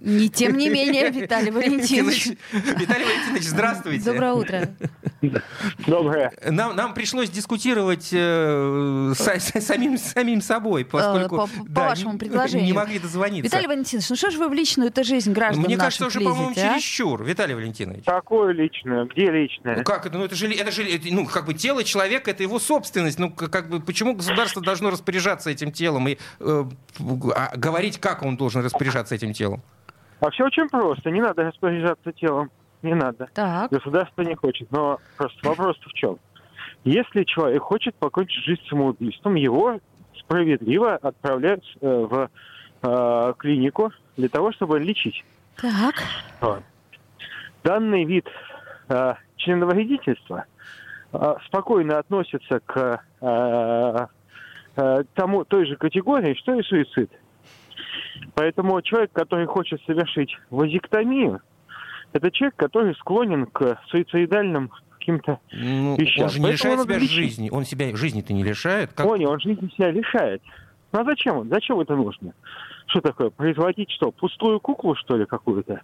Не, тем не менее, Виталий <laughs> Валентинович. Виталий Валентинович, здравствуйте. Доброе утро. Доброе. Нам, нам пришлось дискутировать э, с, с- самим, самим собой, поскольку по- по да, вашему не- предложению. не могли дозвониться. Виталий Валентинович, ну что ж вы в личную-то жизнь граждан Мне кажется, уже, по-моему, а? чересчур, Виталий Валентинович. Какое личное? Где личное? Ну как это? Ну это же, это же, это, ну как бы тело человека, это его собственность. Ну как бы почему государство должно распоряжаться этим телом и э, а, говорить, как он должен распоряжаться этим телом? А все очень просто. Не надо распоряжаться телом. Не надо. Так, Государство не хочет. Но просто вопрос в чем? Если человек хочет покончить жизнь самоубийством, его справедливо отправляют э, в э, клинику для того, чтобы лечить. так. Вот. Данный вид э, членовредительства э, спокойно относится к э, тому, той же категории, что и суицид. Поэтому человек, который хочет совершить вазектомию, это человек, который склонен к суицидальным каким-то... Ну, Вещам. он же не Поэтому лишает себя лечить. жизни. Он себя жизни-то не лишает. Как... Понял, он жизнь себя лишает. Ну а зачем он? Зачем это нужно? Что такое? Производить что? Пустую куклу, что ли, какую-то?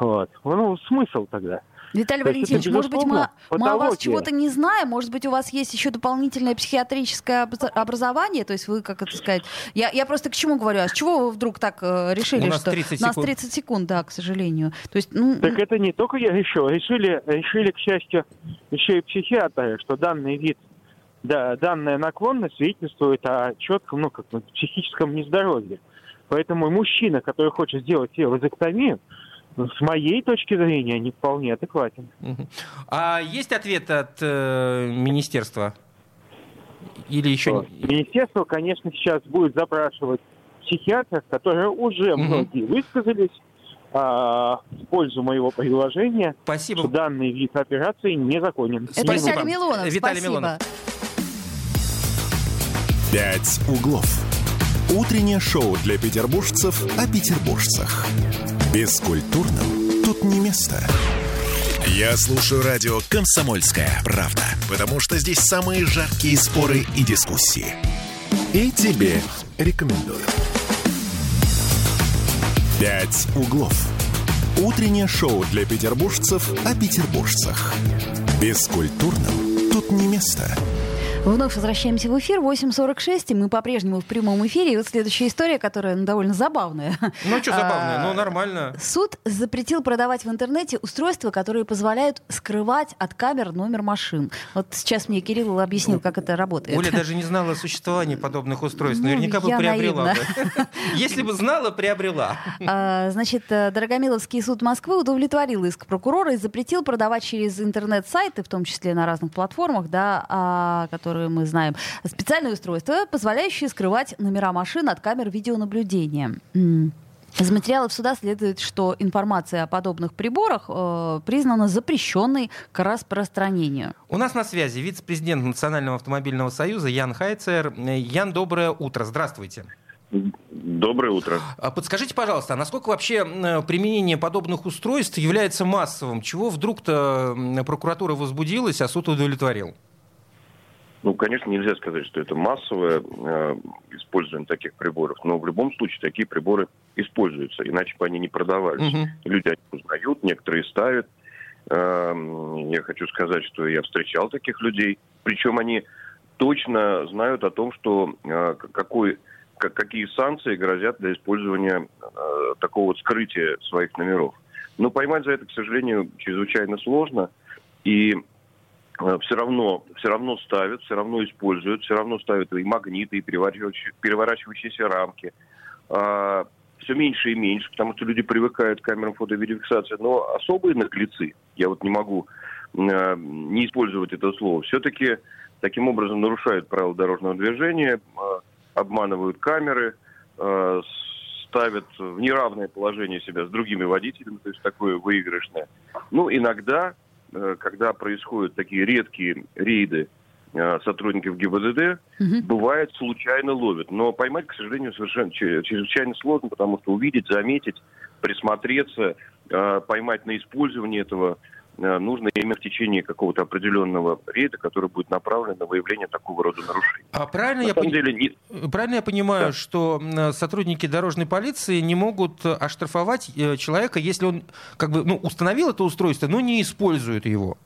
Вот. Ну, смысл тогда. Виталий Валентинович, может быть, мы, мы о вас чего-то не знаем, может быть, у вас есть еще дополнительное психиатрическое образование, то есть вы, как это сказать, я, я просто к чему говорю, а с чего вы вдруг так э, решили, у нас что 30 у нас 30 секунд, да, к сожалению. То есть, ну... Так это не только я решил, решили, решили, к счастью, еще и психиатры, что данный вид да, данная наклонность свидетельствует о четком, ну, как психическом нездоровье. Поэтому мужчина, который хочет сделать себе вазоктомию, с моей точки зрения, не вполне адекватен. А есть ответ от э, министерства? Или еще... Министерство, конечно, сейчас будет запрашивать психиатров, которые уже угу. многие высказались а, в пользу моего предложения, Спасибо. что данный вид операции незаконен. Это Виталий Милонов. Виталий Спасибо. Милонов. «Пять углов». Утреннее шоу для петербуржцев о петербуржцах. Бескультурным тут не место. Я слушаю радио «Комсомольская правда», потому что здесь самые жаркие споры и дискуссии. И тебе рекомендую. «Пять углов». Утреннее шоу для петербуржцев о петербуржцах. Бескультурным тут не место. Вновь возвращаемся в эфир. 8.46, и мы по-прежнему в прямом эфире. И вот следующая история, которая ну, довольно забавная. Ну, что забавная? Ну, нормально. Суд запретил продавать в интернете устройства, которые позволяют скрывать от камер номер машин. Вот сейчас мне Кирилл объяснил, как это работает. Оля даже не знала о существовании подобных устройств. Ну, Наверняка бы приобрела бы. <laughs> Если бы знала, приобрела. А, значит, э, Дорогомиловский суд Москвы удовлетворил иск прокурора и запретил продавать через интернет-сайты, в том числе на разных платформах, да, а, которые которые мы знаем, специальное устройство, позволяющее скрывать номера машин от камер видеонаблюдения. Из материалов суда следует, что информация о подобных приборах э, признана запрещенной к распространению. У нас на связи вице-президент Национального автомобильного союза Ян Хайцер. Ян, доброе утро. Здравствуйте. Доброе утро. А подскажите, пожалуйста, а насколько вообще применение подобных устройств является массовым? Чего вдруг-то прокуратура возбудилась, а суд удовлетворил? Ну, конечно, нельзя сказать, что это массовое э, использование таких приборов, но в любом случае такие приборы используются, иначе бы они не продавались. Угу. Люди они узнают, некоторые ставят. Э, я хочу сказать, что я встречал таких людей, причем они точно знают о том, что э, какой, как, какие санкции грозят для использования э, такого вот скрытия своих номеров. Но поймать за это, к сожалению, чрезвычайно сложно. И все равно, все равно ставят, все равно используют, все равно ставят и магниты, и переворачивающиеся, переворачивающиеся рамки. А, все меньше и меньше, потому что люди привыкают к камерам фотоверификации. Но особые наглецы, я вот не могу а, не использовать это слово, все-таки таким образом нарушают правила дорожного движения, а, обманывают камеры, ставят в неравное положение себя с другими водителями, то есть такое выигрышное. Ну, иногда Э, когда происходят такие редкие рейды э, сотрудников ГИБДД, угу. бывает случайно ловят. Но поймать, к сожалению, совершенно чрезвычайно сложно, потому что увидеть, заметить, присмотреться, э, поймать на использование этого Э, нужно именно в течение какого-то определенного рейда, который будет направлен на выявление такого рода нарушений. А правильно, я, пон... деле, не... правильно я понимаю, да. что сотрудники дорожной полиции не могут оштрафовать э, человека, если он как бы ну, установил это устройство, но не использует его?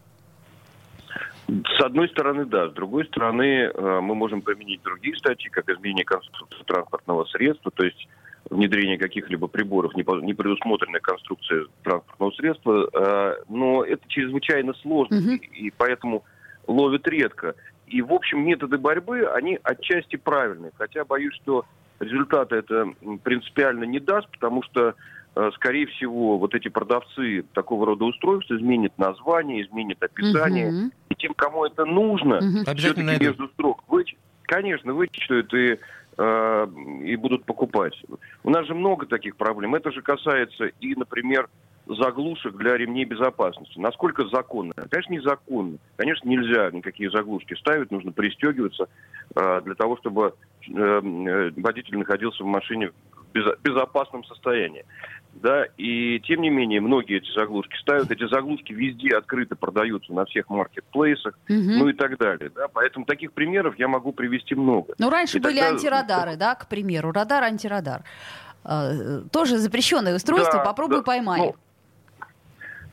С одной стороны, да. С другой стороны, э, мы можем применить другие статьи, как изменение конструкции транспортного средства, то есть внедрение каких-либо приборов, не предусмотренная конструкция транспортного средства, э, но это чрезвычайно сложно, угу. и поэтому ловят редко. И, в общем, методы борьбы, они отчасти правильные, хотя боюсь, что результата это принципиально не даст, потому что, э, скорее всего, вот эти продавцы такого рода устройств изменят название, изменят описание, угу. и тем, кому это нужно, угу. все-таки между строк вычислят. Конечно, вычислят и Э, и будут покупать. У нас же много таких проблем. Это же касается и, например, заглушек для ремней безопасности. Насколько законно? Конечно, незаконно. Конечно, нельзя никакие заглушки ставить, нужно пристегиваться э, для того, чтобы э, водитель находился в машине в безопасном состоянии да, и тем не менее многие эти заглушки ставят, эти заглушки везде открыто продаются на всех маркетплейсах, угу. ну и так далее, да, поэтому таких примеров я могу привести много. Ну, раньше и были тогда... антирадары, да, к примеру, радар-антирадар. Э, тоже запрещенное устройство, да, попробуй да, поймай. Ну,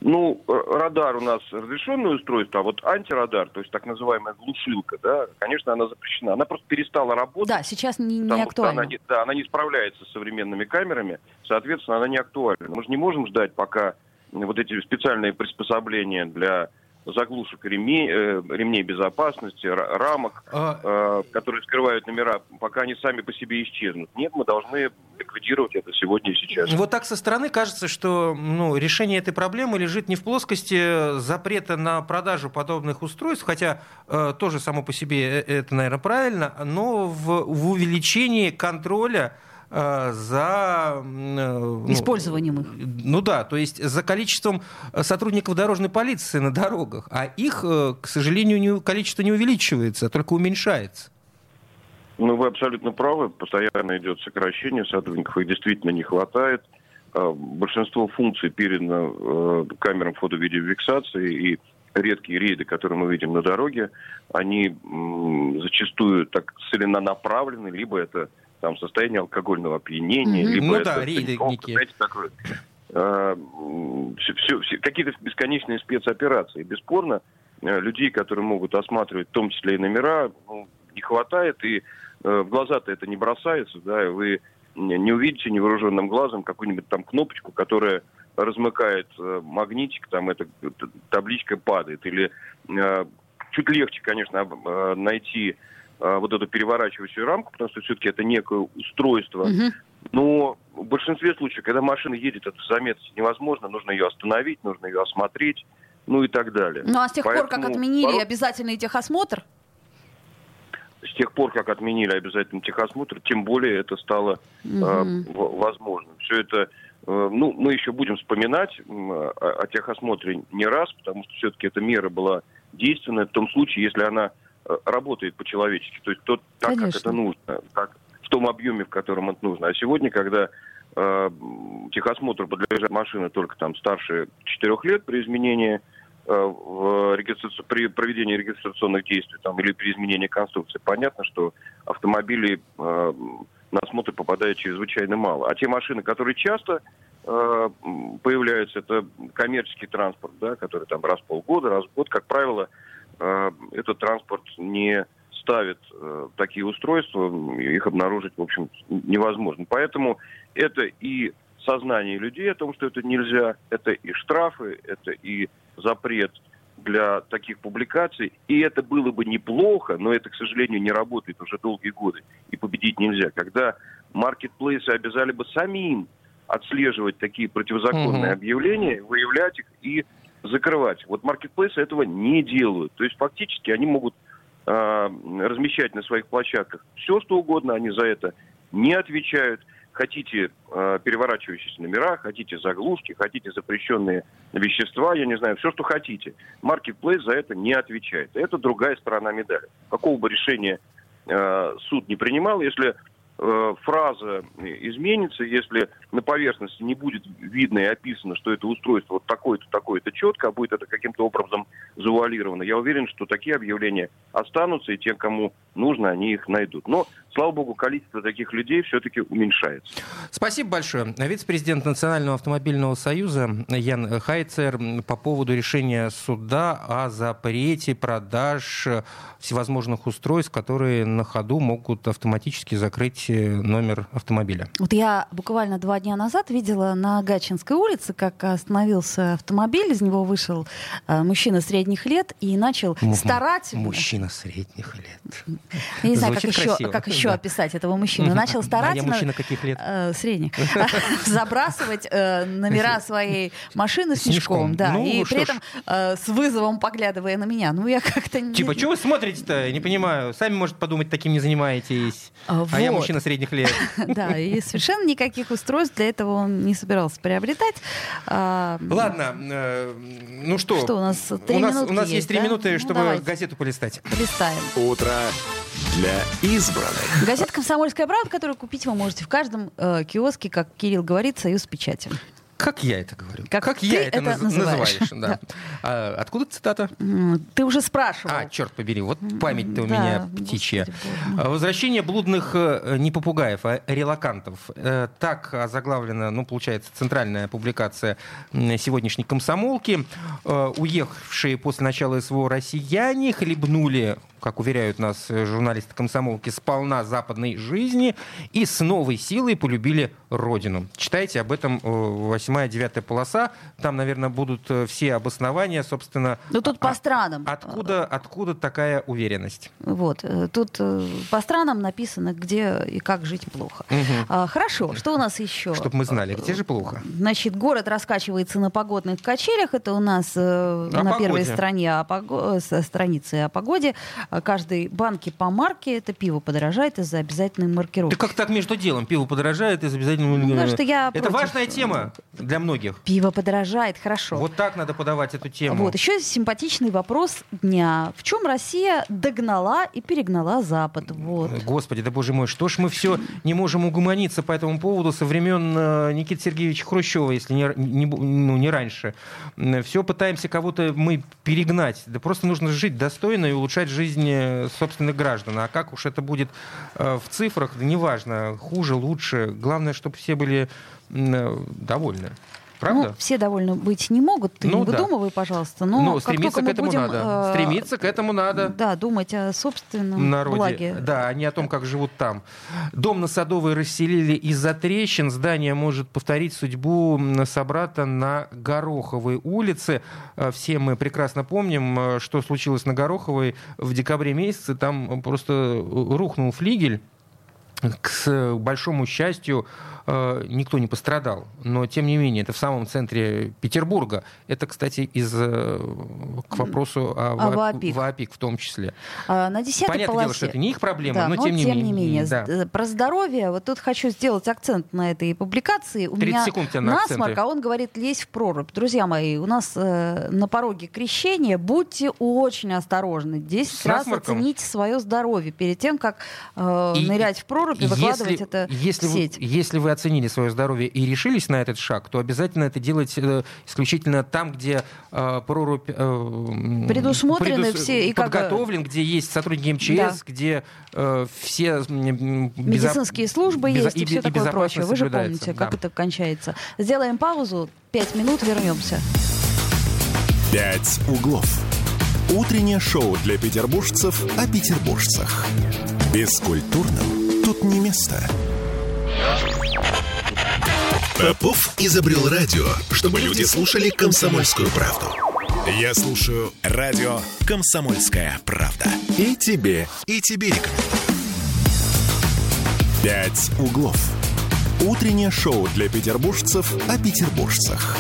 Ну, э, радар у нас разрешенное устройство, а вот антирадар, то есть так называемая глушилка, да, конечно, она запрещена. Она просто перестала работать. Да, сейчас не, не актуальна. Она не, да, она не справляется с современными камерами, соответственно, она не актуальна. Мы же не можем ждать, пока вот эти специальные приспособления для заглушек ремней, э, ремней безопасности, рамок, а... э, которые скрывают номера, пока они сами по себе исчезнут. Нет, мы должны ликвидировать это сегодня и сейчас. Вот так со стороны кажется, что ну, решение этой проблемы лежит не в плоскости запрета на продажу подобных устройств, хотя э, тоже само по себе это, наверное, правильно, но в, в увеличении контроля за... Э, ну, Использованием их. Ну да, то есть за количеством сотрудников дорожной полиции на дорогах. А их, э, к сожалению, не, количество не увеличивается, а только уменьшается. Ну, вы абсолютно правы. Постоянно идет сокращение сотрудников. Их действительно не хватает. Большинство функций передано камерам фото-видеофиксации и редкие рейды, которые мы видим на дороге, они зачастую так целенаправлены, либо это там состояние алкогольного опьянения, mm-hmm. либо ну, это да, рейды знаете, такое, э, все, все, какие-то бесконечные спецоперации. Бесспорно, э, людей, которые могут осматривать, в том числе и номера, ну, не хватает, и э, в глаза-то это не бросается, да, и вы не увидите невооруженным глазом какую-нибудь там кнопочку, которая размыкает э, магнитик, там эта табличка падает, или э, чуть легче, конечно, э, найти вот эту переворачивающую рамку, потому что все-таки это некое устройство. Угу. Но в большинстве случаев, когда машина едет, это заметить невозможно, нужно ее остановить, нужно ее осмотреть, ну и так далее. Ну а с тех Поэтому, пор, как отменили порой... обязательный техосмотр? С тех пор, как отменили обязательный техосмотр, тем более это стало угу. э, возможным. Все это, ну, мы еще будем вспоминать э, о, о техосмотре не раз, потому что все-таки эта мера была действенная в том случае, если она работает по-человечески, то есть тот, так, Конечно. как это нужно, так, в том объеме, в котором это нужно. А сегодня, когда э, техосмотр подлежат машины только там старше 4 лет при изменении э, в регистраци... при проведении регистрационных действий там, или при изменении конструкции, понятно, что автомобили э, на осмотр попадают чрезвычайно мало. А те машины, которые часто э, появляются, это коммерческий транспорт, да, который там раз в полгода, раз в год, как правило, Э, этот транспорт не ставит э, такие устройства, их обнаружить, в общем, невозможно. Поэтому это и сознание людей о том, что это нельзя, это и штрафы, это и запрет для таких публикаций. И это было бы неплохо, но это, к сожалению, не работает уже долгие годы. И победить нельзя. Когда маркетплейсы обязали бы самим отслеживать такие противозаконные угу. объявления, выявлять их и закрывать. Вот маркетплейсы этого не делают. То есть фактически они могут э, размещать на своих площадках все, что угодно, они за это не отвечают. Хотите э, переворачивающиеся номера, хотите заглушки, хотите запрещенные вещества, я не знаю, все, что хотите. Маркетплейс за это не отвечает. Это другая сторона медали. Какого бы решения э, суд не принимал, если Э, фраза изменится, если на поверхности не будет видно и описано, что это устройство вот такое-то, такое-то четко, а будет это каким-то образом завуалировано. Я уверен, что такие объявления останутся, и те, кому нужно, они их найдут. Но, слава богу, количество таких людей все-таки уменьшается. Спасибо большое. Вице-президент Национального автомобильного союза Ян Хайцер по поводу решения суда о запрете продаж всевозможных устройств, которые на ходу могут автоматически закрыть номер автомобиля. Вот я буквально два дня назад видела на Гатчинской улице, как остановился автомобиль, из него вышел э, мужчина средних лет и начал М- старательно... Мужчина средних лет. Я не знаю, как еще, как еще да. описать этого мужчину. Начал старательно... А я мужчина каких лет? Э, средних. <laughs> Забрасывать э, номера своей машины с мешком. Да, ну, и при этом э, с вызовом поглядывая на меня. Ну, я как-то... Типа, что вы смотрите-то? Не понимаю. Сами, может, подумать, таким не занимаетесь. А, а я мужчина средних лет. <laughs> Да, и совершенно никаких устройств для этого он не собирался приобретать. А, Ладно, э, ну что? Что, у нас три минуты У нас есть три минуты, ну, чтобы газету полистать. Полистаем. Утро для избранных. Газета «Комсомольская правда», которую купить вы можете в каждом э, киоске, как Кирилл говорит, «Союз печати». Как я это говорю? Как, как ты я это, это наз- называешь. называешь? <laughs> Да. А, откуда цитата? Ты уже спрашивал. А, черт побери, вот память-то у Да, меня господи птичья. мой. А, Возвращение блудных э, не попугаев, а релакантов. Э, Так заглавлена, ну, получается, центральная публикация сегодняшней комсомолки. Э, Уехавшие после начала СВО россияне хлебнули как уверяют нас э, журналисты комсомолки, сполна западной жизни и с новой силой полюбили родину. Читайте об этом э, восьмая, девятая полоса. Там, наверное, будут э, все обоснования, собственно. Ну тут а- по странам. Откуда, откуда такая уверенность? Вот. э, Тут э, по странам написано, где и как жить плохо. А, хорошо, что у нас еще? Чтобы мы знали, где же плохо? Значит, город раскачивается на погодных качелях. Это у нас э, на первой погоде. стране о э, с- странице о погоде. А Каждой банке по марке это пиво подорожает из-за обязательной маркировки. Ты как так между делом? Пиво подорожает из обязательно... Ну, потому что я Это против. важная тема для многих. Пиво подорожает, хорошо. Вот так надо подавать эту тему. Вот, еще симпатичный вопрос дня. В чем Россия догнала и перегнала Запад? Вот. Господи, да боже мой, что ж мы все не можем угомониться по этому поводу со времен э, Никиты Сергеевича Хрущева, если не, не ну, не раньше. Все пытаемся кого-то мы перегнать. Да просто нужно жить достойно и улучшать жизнь э, собственных граждан. А как уж это будет э, в цифрах, да неважно, хуже, лучше. Главное, чтобы все были э, довольны. Правда? Ну, все довольны быть не могут, ты Ну, не да. выдумывай, пожалуйста. Но Ну, как стремиться к этому будем, надо. э, Стремиться к этому надо. Да, думать о собственном народе. благе. Да, а не о том, как живут там. Дом на Садовой расселили из-за трещин. Здание может повторить судьбу собрата на Гороховой улице. Э, Все мы прекрасно помним, э, что случилось на Гороховой в декабре месяце. Там просто э, рухнул флигель. К большому счастью, э, никто не пострадал. Но, тем не менее, это в самом центре Петербурга. Это, кстати, из, э, к вопросу о, ВАП- ВАПИК. ВАПИК в том числе. А, на Понятное полосе... дело, что это не их проблема, Да, но, тем не менее. да. э, про здоровье, вот тут хочу сделать акцент на этой публикации. У 30 меня секунд тебе на насморк, акценты. а он говорит, лезь в прорубь. Друзья мои, у нас э, на пороге крещения, будьте очень осторожны. 10 С раз насморком? оцените свое здоровье перед тем, как э, И нырять в прорубь и выкладывать это если, в вы, сеть. если вы оценили свое здоровье и решились на этот шаг, то обязательно это делать э, исключительно там, где э, прорубь э, Предусмотрены все и как подготовлен, где есть сотрудники МЧС, Да. где э, все безо- Медицинские службы безо- есть и, и все и такое прочее. Вы же помните, как да. это кончается. Сделаем паузу, пять минут, вернемся. «Пять углов». Утреннее шоу для петербуржцев о петербуржцах. Бескультурным тут не место. Попов изобрел радио, чтобы люди слушали комсомольскую правду. Я слушаю радио «Комсомольская правда». И тебе, и тебе рекомендую. «Пять углов». Утреннее шоу для петербуржцев о петербуржцах.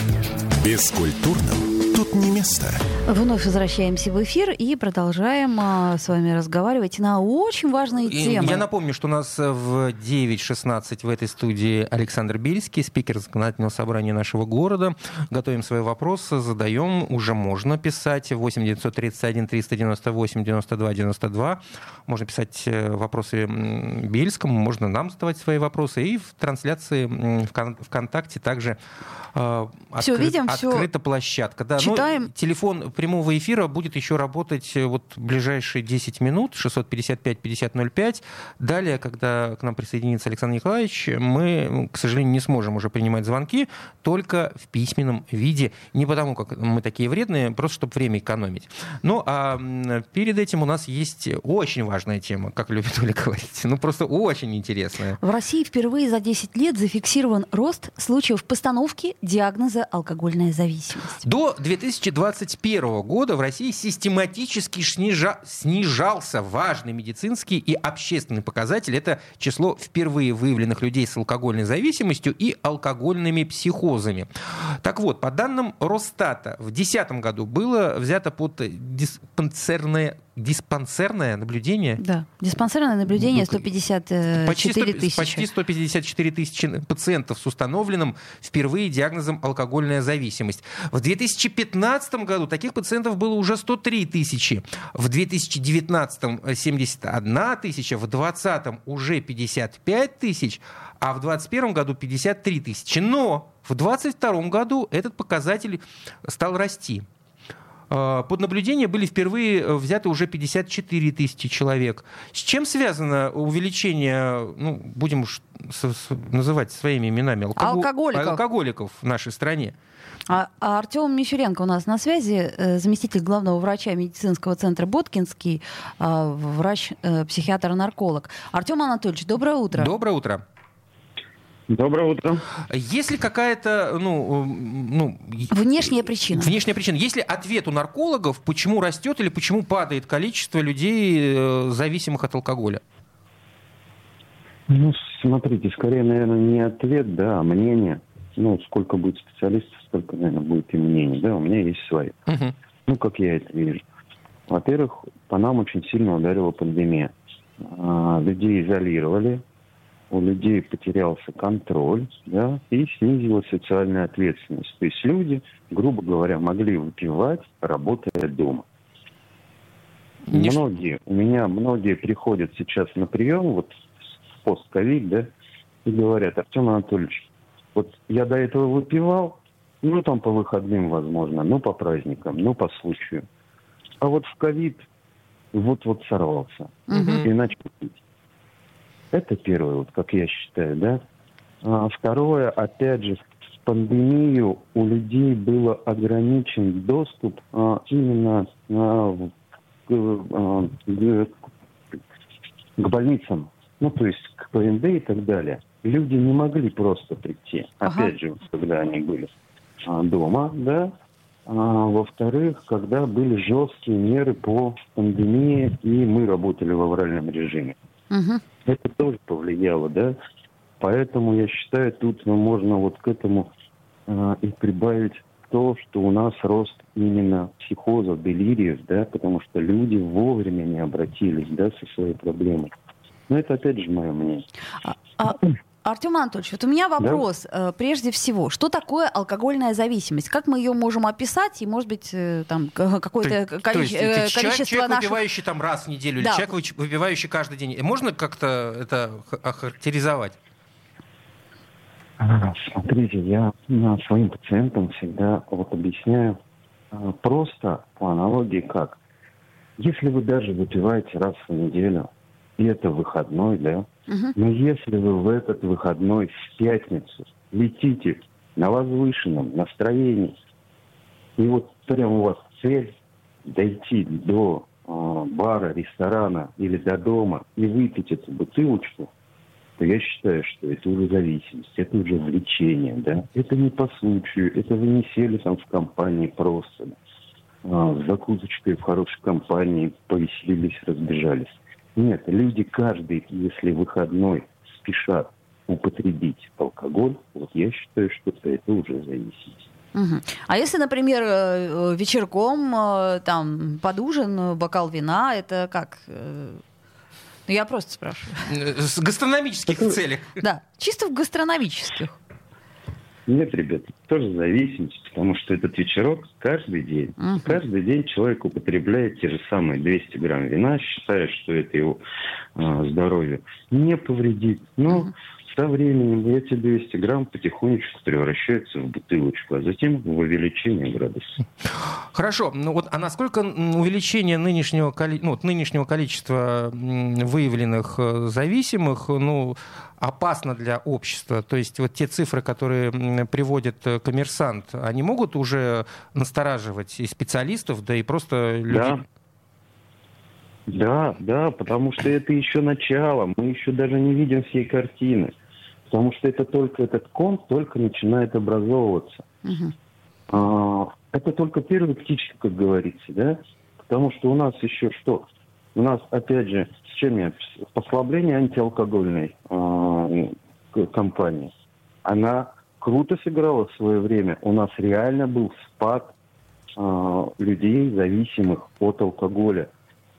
Бескультурным тут не место. Вновь возвращаемся в эфир и продолжаем а, с вами разговаривать на очень важные И темы. Я напомню, что у нас э, в 9.16 в этой студии Александр Бельский, спикер законодательного собрания нашего города. Готовим свои вопросы, задаем. Уже можно писать 8 931 398 92 92. Можно писать э, вопросы Бельскому, можно нам задавать свои вопросы. И в трансляции в Кон- ВКонтакте также э, Всё видим, всё открыта площадка. Да, ну, читаем. телефон прямого эфира будет еще работать э, вот ближайшие 10 минут, 655-5005. Далее, когда к нам присоединится Александр Николаевич, мы, ну, к сожалению, не сможем уже принимать звонки, только в письменном виде. Не потому, как мы такие вредные, просто чтобы время экономить. Ну, а перед этим у нас есть очень важная тема, как любит Оля говорить. Ну, просто очень интересная. В России впервые за 10 лет зафиксирован рост случаев постановки диагноза алкогольная зависимость. До 2021 года в России систематически снижа- снижался важный медицинский и общественный показатель. Это число впервые выявленных людей с алкогольной зависимостью и алкогольными психозами. Так вот, по данным Росстата, в 2010 году было взято под диспансерное, диспансерное наблюдение Да, диспансерное наблюдение Ну, 154 Почти, 100 тысячи. почти 154 тысячи пациентов с установленным впервые диагнозом алкогольная зависимость. В 2015 году таких пациентов было уже 103 тысячи. В 2019 71 тысяча, в 2020 уже 55 тысяч, а в 2021 году 53 тысячи. Но В 2022 году этот показатель стал расти. А, под наблюдение были впервые э, взяты уже 54 тысячи человек. С чем связано увеличение, ну, будем уж называть своими именами, алког... алкоголиков. алкоголиков в нашей стране? А, а Артем Мичуренко у нас на связи, э, заместитель главного врача медицинского центра Боткинский, врач-психиатр-нарколог. Э, Артем Анатольевич, доброе утро. Доброе утро. Доброе утро. Есть ли какая-то, ну, ну... Внешняя причина. Внешняя причина. Есть ли ответ у наркологов, почему растет или почему падает количество людей, э, зависимых от алкоголя? Ну, смотрите, скорее, наверное, не ответ, да, а мнение. Ну, сколько будет специалистов, столько, наверное, будет и мнений. Да, у меня есть свои. Угу. Ну, как я это вижу. Во-первых, по нам очень сильно ударила пандемия. А, людей изолировали, у людей потерялся контроль, да, и снизилась социальная ответственность. То есть люди, грубо говоря, могли выпивать, работая дома. Не многие, у меня многие приходят сейчас на прием, вот в постковид, да, и говорят, Артем Анатольевич, вот я до этого выпивал, ну, там по выходным, возможно, ну, по праздникам, ну, по случаю. А вот в ковид вот-вот сорвался. Угу. И начал пить. Это первое, вот как я считаю, да. А второе, опять же, в пандемию у людей был ограничен доступ а, именно а, к, а, к, больницам, ну, то есть к ПНД и так далее. Люди не могли просто прийти, ага. опять же, когда они были а, дома, да. А, во-вторых, когда были жесткие меры по пандемии, и мы работали в авральном режиме. Угу. Это тоже повлияло, да. Поэтому я считаю, тут ну, можно вот к этому э, и прибавить то, что у нас рост именно психозов, делириев, да, потому что люди вовремя не обратились, да, со своей проблемой. Но это опять же мое мнение. А, а Артем Анатольевич, вот у меня вопрос да? Э, прежде всего. Что такое алкогольная зависимость? Как мы ее можем описать? И, может быть, э, там какое-то то, количе- то есть, это количество человек, наших... выпивающий там раз в неделю, да. или человек, выпивающий каждый день. Можно как-то это охарактеризовать? Смотрите, я своим пациентам всегда вот объясняю а, просто по аналогии как. Если вы даже выпиваете раз в неделю, и это выходной, да, но если вы в этот выходной в пятницу летите на возвышенном настроении, и вот прямо у вас цель дойти до э, бара, ресторана или до дома и выпить эту бутылочку, то я считаю, что это уже зависимость, это уже влечение, да. Это не по случаю, это вы не сели там в компании просто, да, а, с закусочкой в хорошей компании, повеселились, разбежались. Нет, люди каждый, если выходной спешат употребить алкоголь, вот я считаю, что это уже зависимость. Угу. А если, например, э, вечерком, э, там, под ужин, бокал вина, это как? Э, ну, я просто спрашиваю. С гастрономических целях. Да, чисто в гастрономических. Нет, ребят, тоже зависимость, потому что этот вечерок каждый день. Uh-huh. Каждый день человек употребляет те же самые 200 грамм вина, считая, что это его э, здоровье не повредит. Но uh-huh. Со временем эти 200 грамм потихонечку превращаются в бутылочку, а затем в увеличение градуса. Хорошо. Ну вот, а насколько увеличение нынешнего, ну, нынешнего количества выявленных э, зависимых, ну, опасно для общества? То есть вот те цифры, которые приводит э, коммерсант, они могут уже настораживать и специалистов, да и просто людей? Да. Да, да, потому что это еще начало, мы еще даже не видим всей картины, потому что это только этот кон только начинает образовываться. Угу. А, это только первый птичка, как говорится, да, потому что у нас еще что? У нас, опять же, с чем я? Послабление антиалкогольной э, компании. Она круто сыграла в свое время. У нас реально был спад э, людей, зависимых от алкоголя.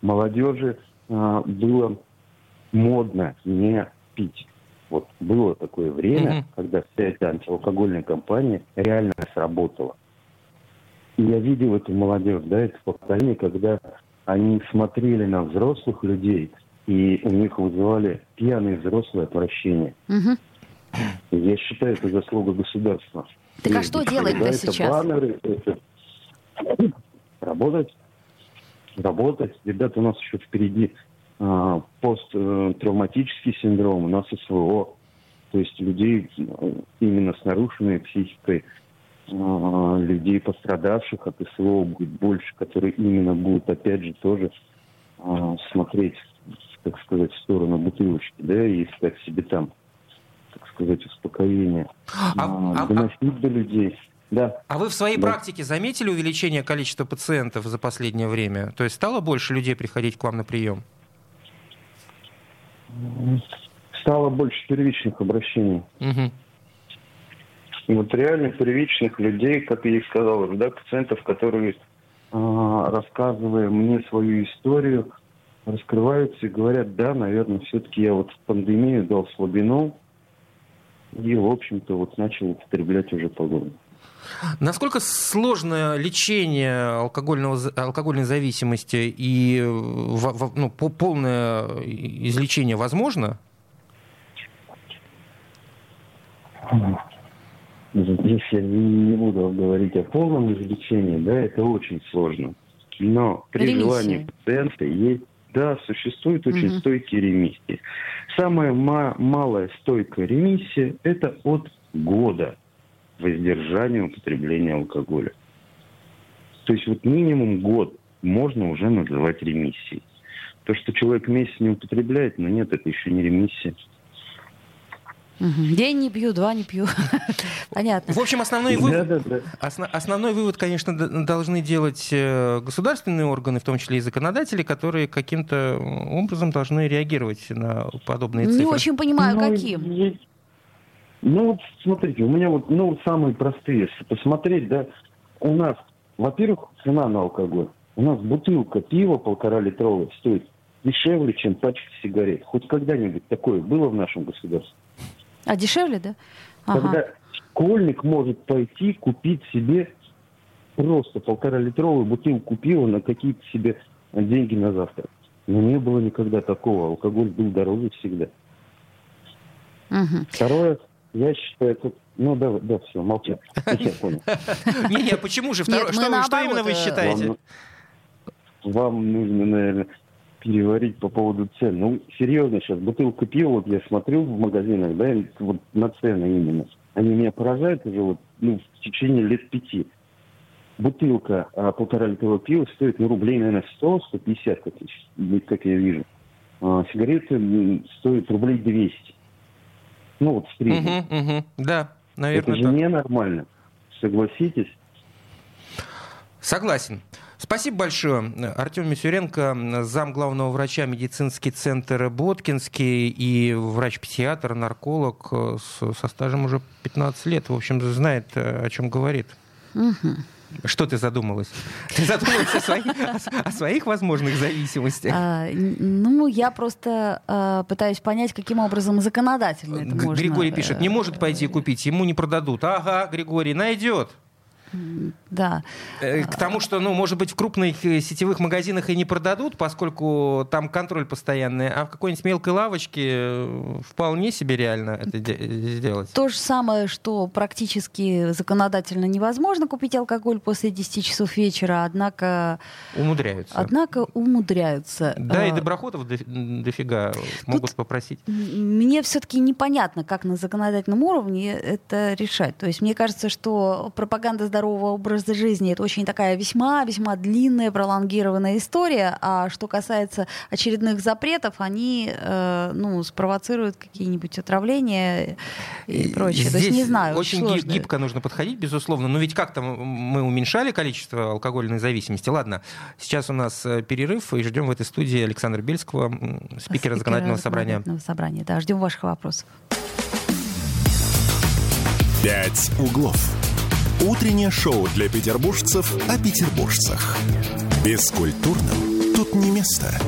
Молодежи э, было модно не пить. Вот было такое время, mm-hmm. когда вся эта антиалкогольная компания реально сработала. И я видел эту молодежь, да, это поколение, когда они смотрели на взрослых людей, и у них вызывали пьяные взрослые отвращение. Угу. Я считаю, это заслуга государства. Так а что делать-то сейчас? Баннеры, это... Работать. Работать. Ребята, у нас еще впереди посттравматический синдром, у нас СВО. То есть людей именно с нарушенной психикой, людей, пострадавших от СВО будет больше, которые именно будут, опять же, тоже смотреть, так сказать, в сторону бутылочки, да, и искать себе там, так сказать, успокоение. А, а, доносить а, до людей. Да. А вы в своей да. практике заметили увеличение количества пациентов за последнее время? То есть стало больше людей приходить к вам на прием? Стало больше первичных обращений. Угу. Вот реально первичных людей, как я и сказал, да, пациентов, которые, э, рассказывая мне свою историю, раскрываются и говорят, да, наверное, все-таки я вот в пандемию дал слабину и, в общем-то, вот начал употреблять уже погоду. Насколько сложное лечение алкогольного, алкогольной зависимости и ну, полное излечение возможно? Здесь я не буду говорить о полном излечении, да, это очень сложно. Но при Ремиссия. желании пациента есть, да, существует очень угу. стойкие ремиссии. Самая ма- малая стойкая ремиссия – это от года воздержания употребления алкоголя. То есть вот минимум год можно уже называть ремиссией. То, что человек месяц не употребляет, но нет, это еще не ремиссия. День не пью, два не пью. <laughs> Понятно. В общем, основной вывод, да, да, да. Основ, основной вывод, конечно, должны делать э, государственные органы, в том числе и законодатели, которые каким-то образом должны реагировать на подобные цифры. Не очень понимаю, ну, каким. Ну, вот смотрите, у меня вот, ну, самые простые, если посмотреть, да, у нас, во-первых, цена на алкоголь. У нас бутылка пива полтора литровая стоит дешевле, чем пачка сигарет. Хоть когда-нибудь такое было в нашем государстве? А дешевле, да? Ага. Когда школьник может пойти купить себе просто полтора-литровую бутылку пива на какие-то себе деньги на завтрак. Но не было никогда такого. Алкоголь был дороже всегда. Угу. Второе, я считаю, это... Ну, да, да, все, молчи. <laughs> Я понял. Не-не, почему же? Что именно вы э, считаете? Вам нужно, наверное, переварить по поводу цен. Ну, серьезно сейчас, бутылка пива, вот я смотрю в магазинах, да, вот на цены именно. Они меня поражают уже вот, ну, в течение лет пяти. Бутылка а, полтора литрового пива стоит, ну, рублей, наверное, 100-150, как, как я вижу. А, сигареты стоят рублей 200. Ну, вот в среднем. Угу, угу. Да, наверное, Это же так. ненормально. Согласитесь? Согласен. Спасибо большое. Артем Мисюренко, зам главного врача медицинский центр Боткинский и врач-психиатр, нарколог со стажем уже 15 лет. В общем, знает, о чем говорит. Угу. Что ты задумалась? Ты задумалась о своих, о, своих возможных зависимостях? А, ну, я просто а, пытаюсь понять, каким образом законодательно это Г- можно... Григорий пишет, не может пойти купить, ему не продадут. Ага, Григорий, найдет. Да. Э, к тому, что, ну, может быть, в крупных э, сетевых магазинах и не продадут, поскольку там контроль постоянный, а в какой-нибудь мелкой лавочке э, вполне себе реально это сделать. То же самое, что практически законодательно невозможно купить алкоголь после 10 часов вечера, однако... Умудряются. Однако умудряются. Да, и доброходов дофига могут Тут попросить. Мне все-таки непонятно, как на законодательном уровне это решать. То есть мне кажется, что пропаганда здоровья здорового образа жизни. Это очень такая весьма-весьма длинная, пролонгированная история. А что касается очередных запретов, они э, ну, спровоцируют какие-нибудь отравления и прочее. Здесь То есть не знаю. Очень сложно. гибко нужно подходить, безусловно. Но ведь как-то мы уменьшали количество алкогольной зависимости. Ладно, сейчас у нас э, перерыв, и ждем в этой студии Александра Бельского, спикера, спикера законодательного собрания. собрания. Да, ждем ваших вопросов. «Пять углов». Утреннее шоу для петербуржцев о петербуржцах. Бескультурным тут не место.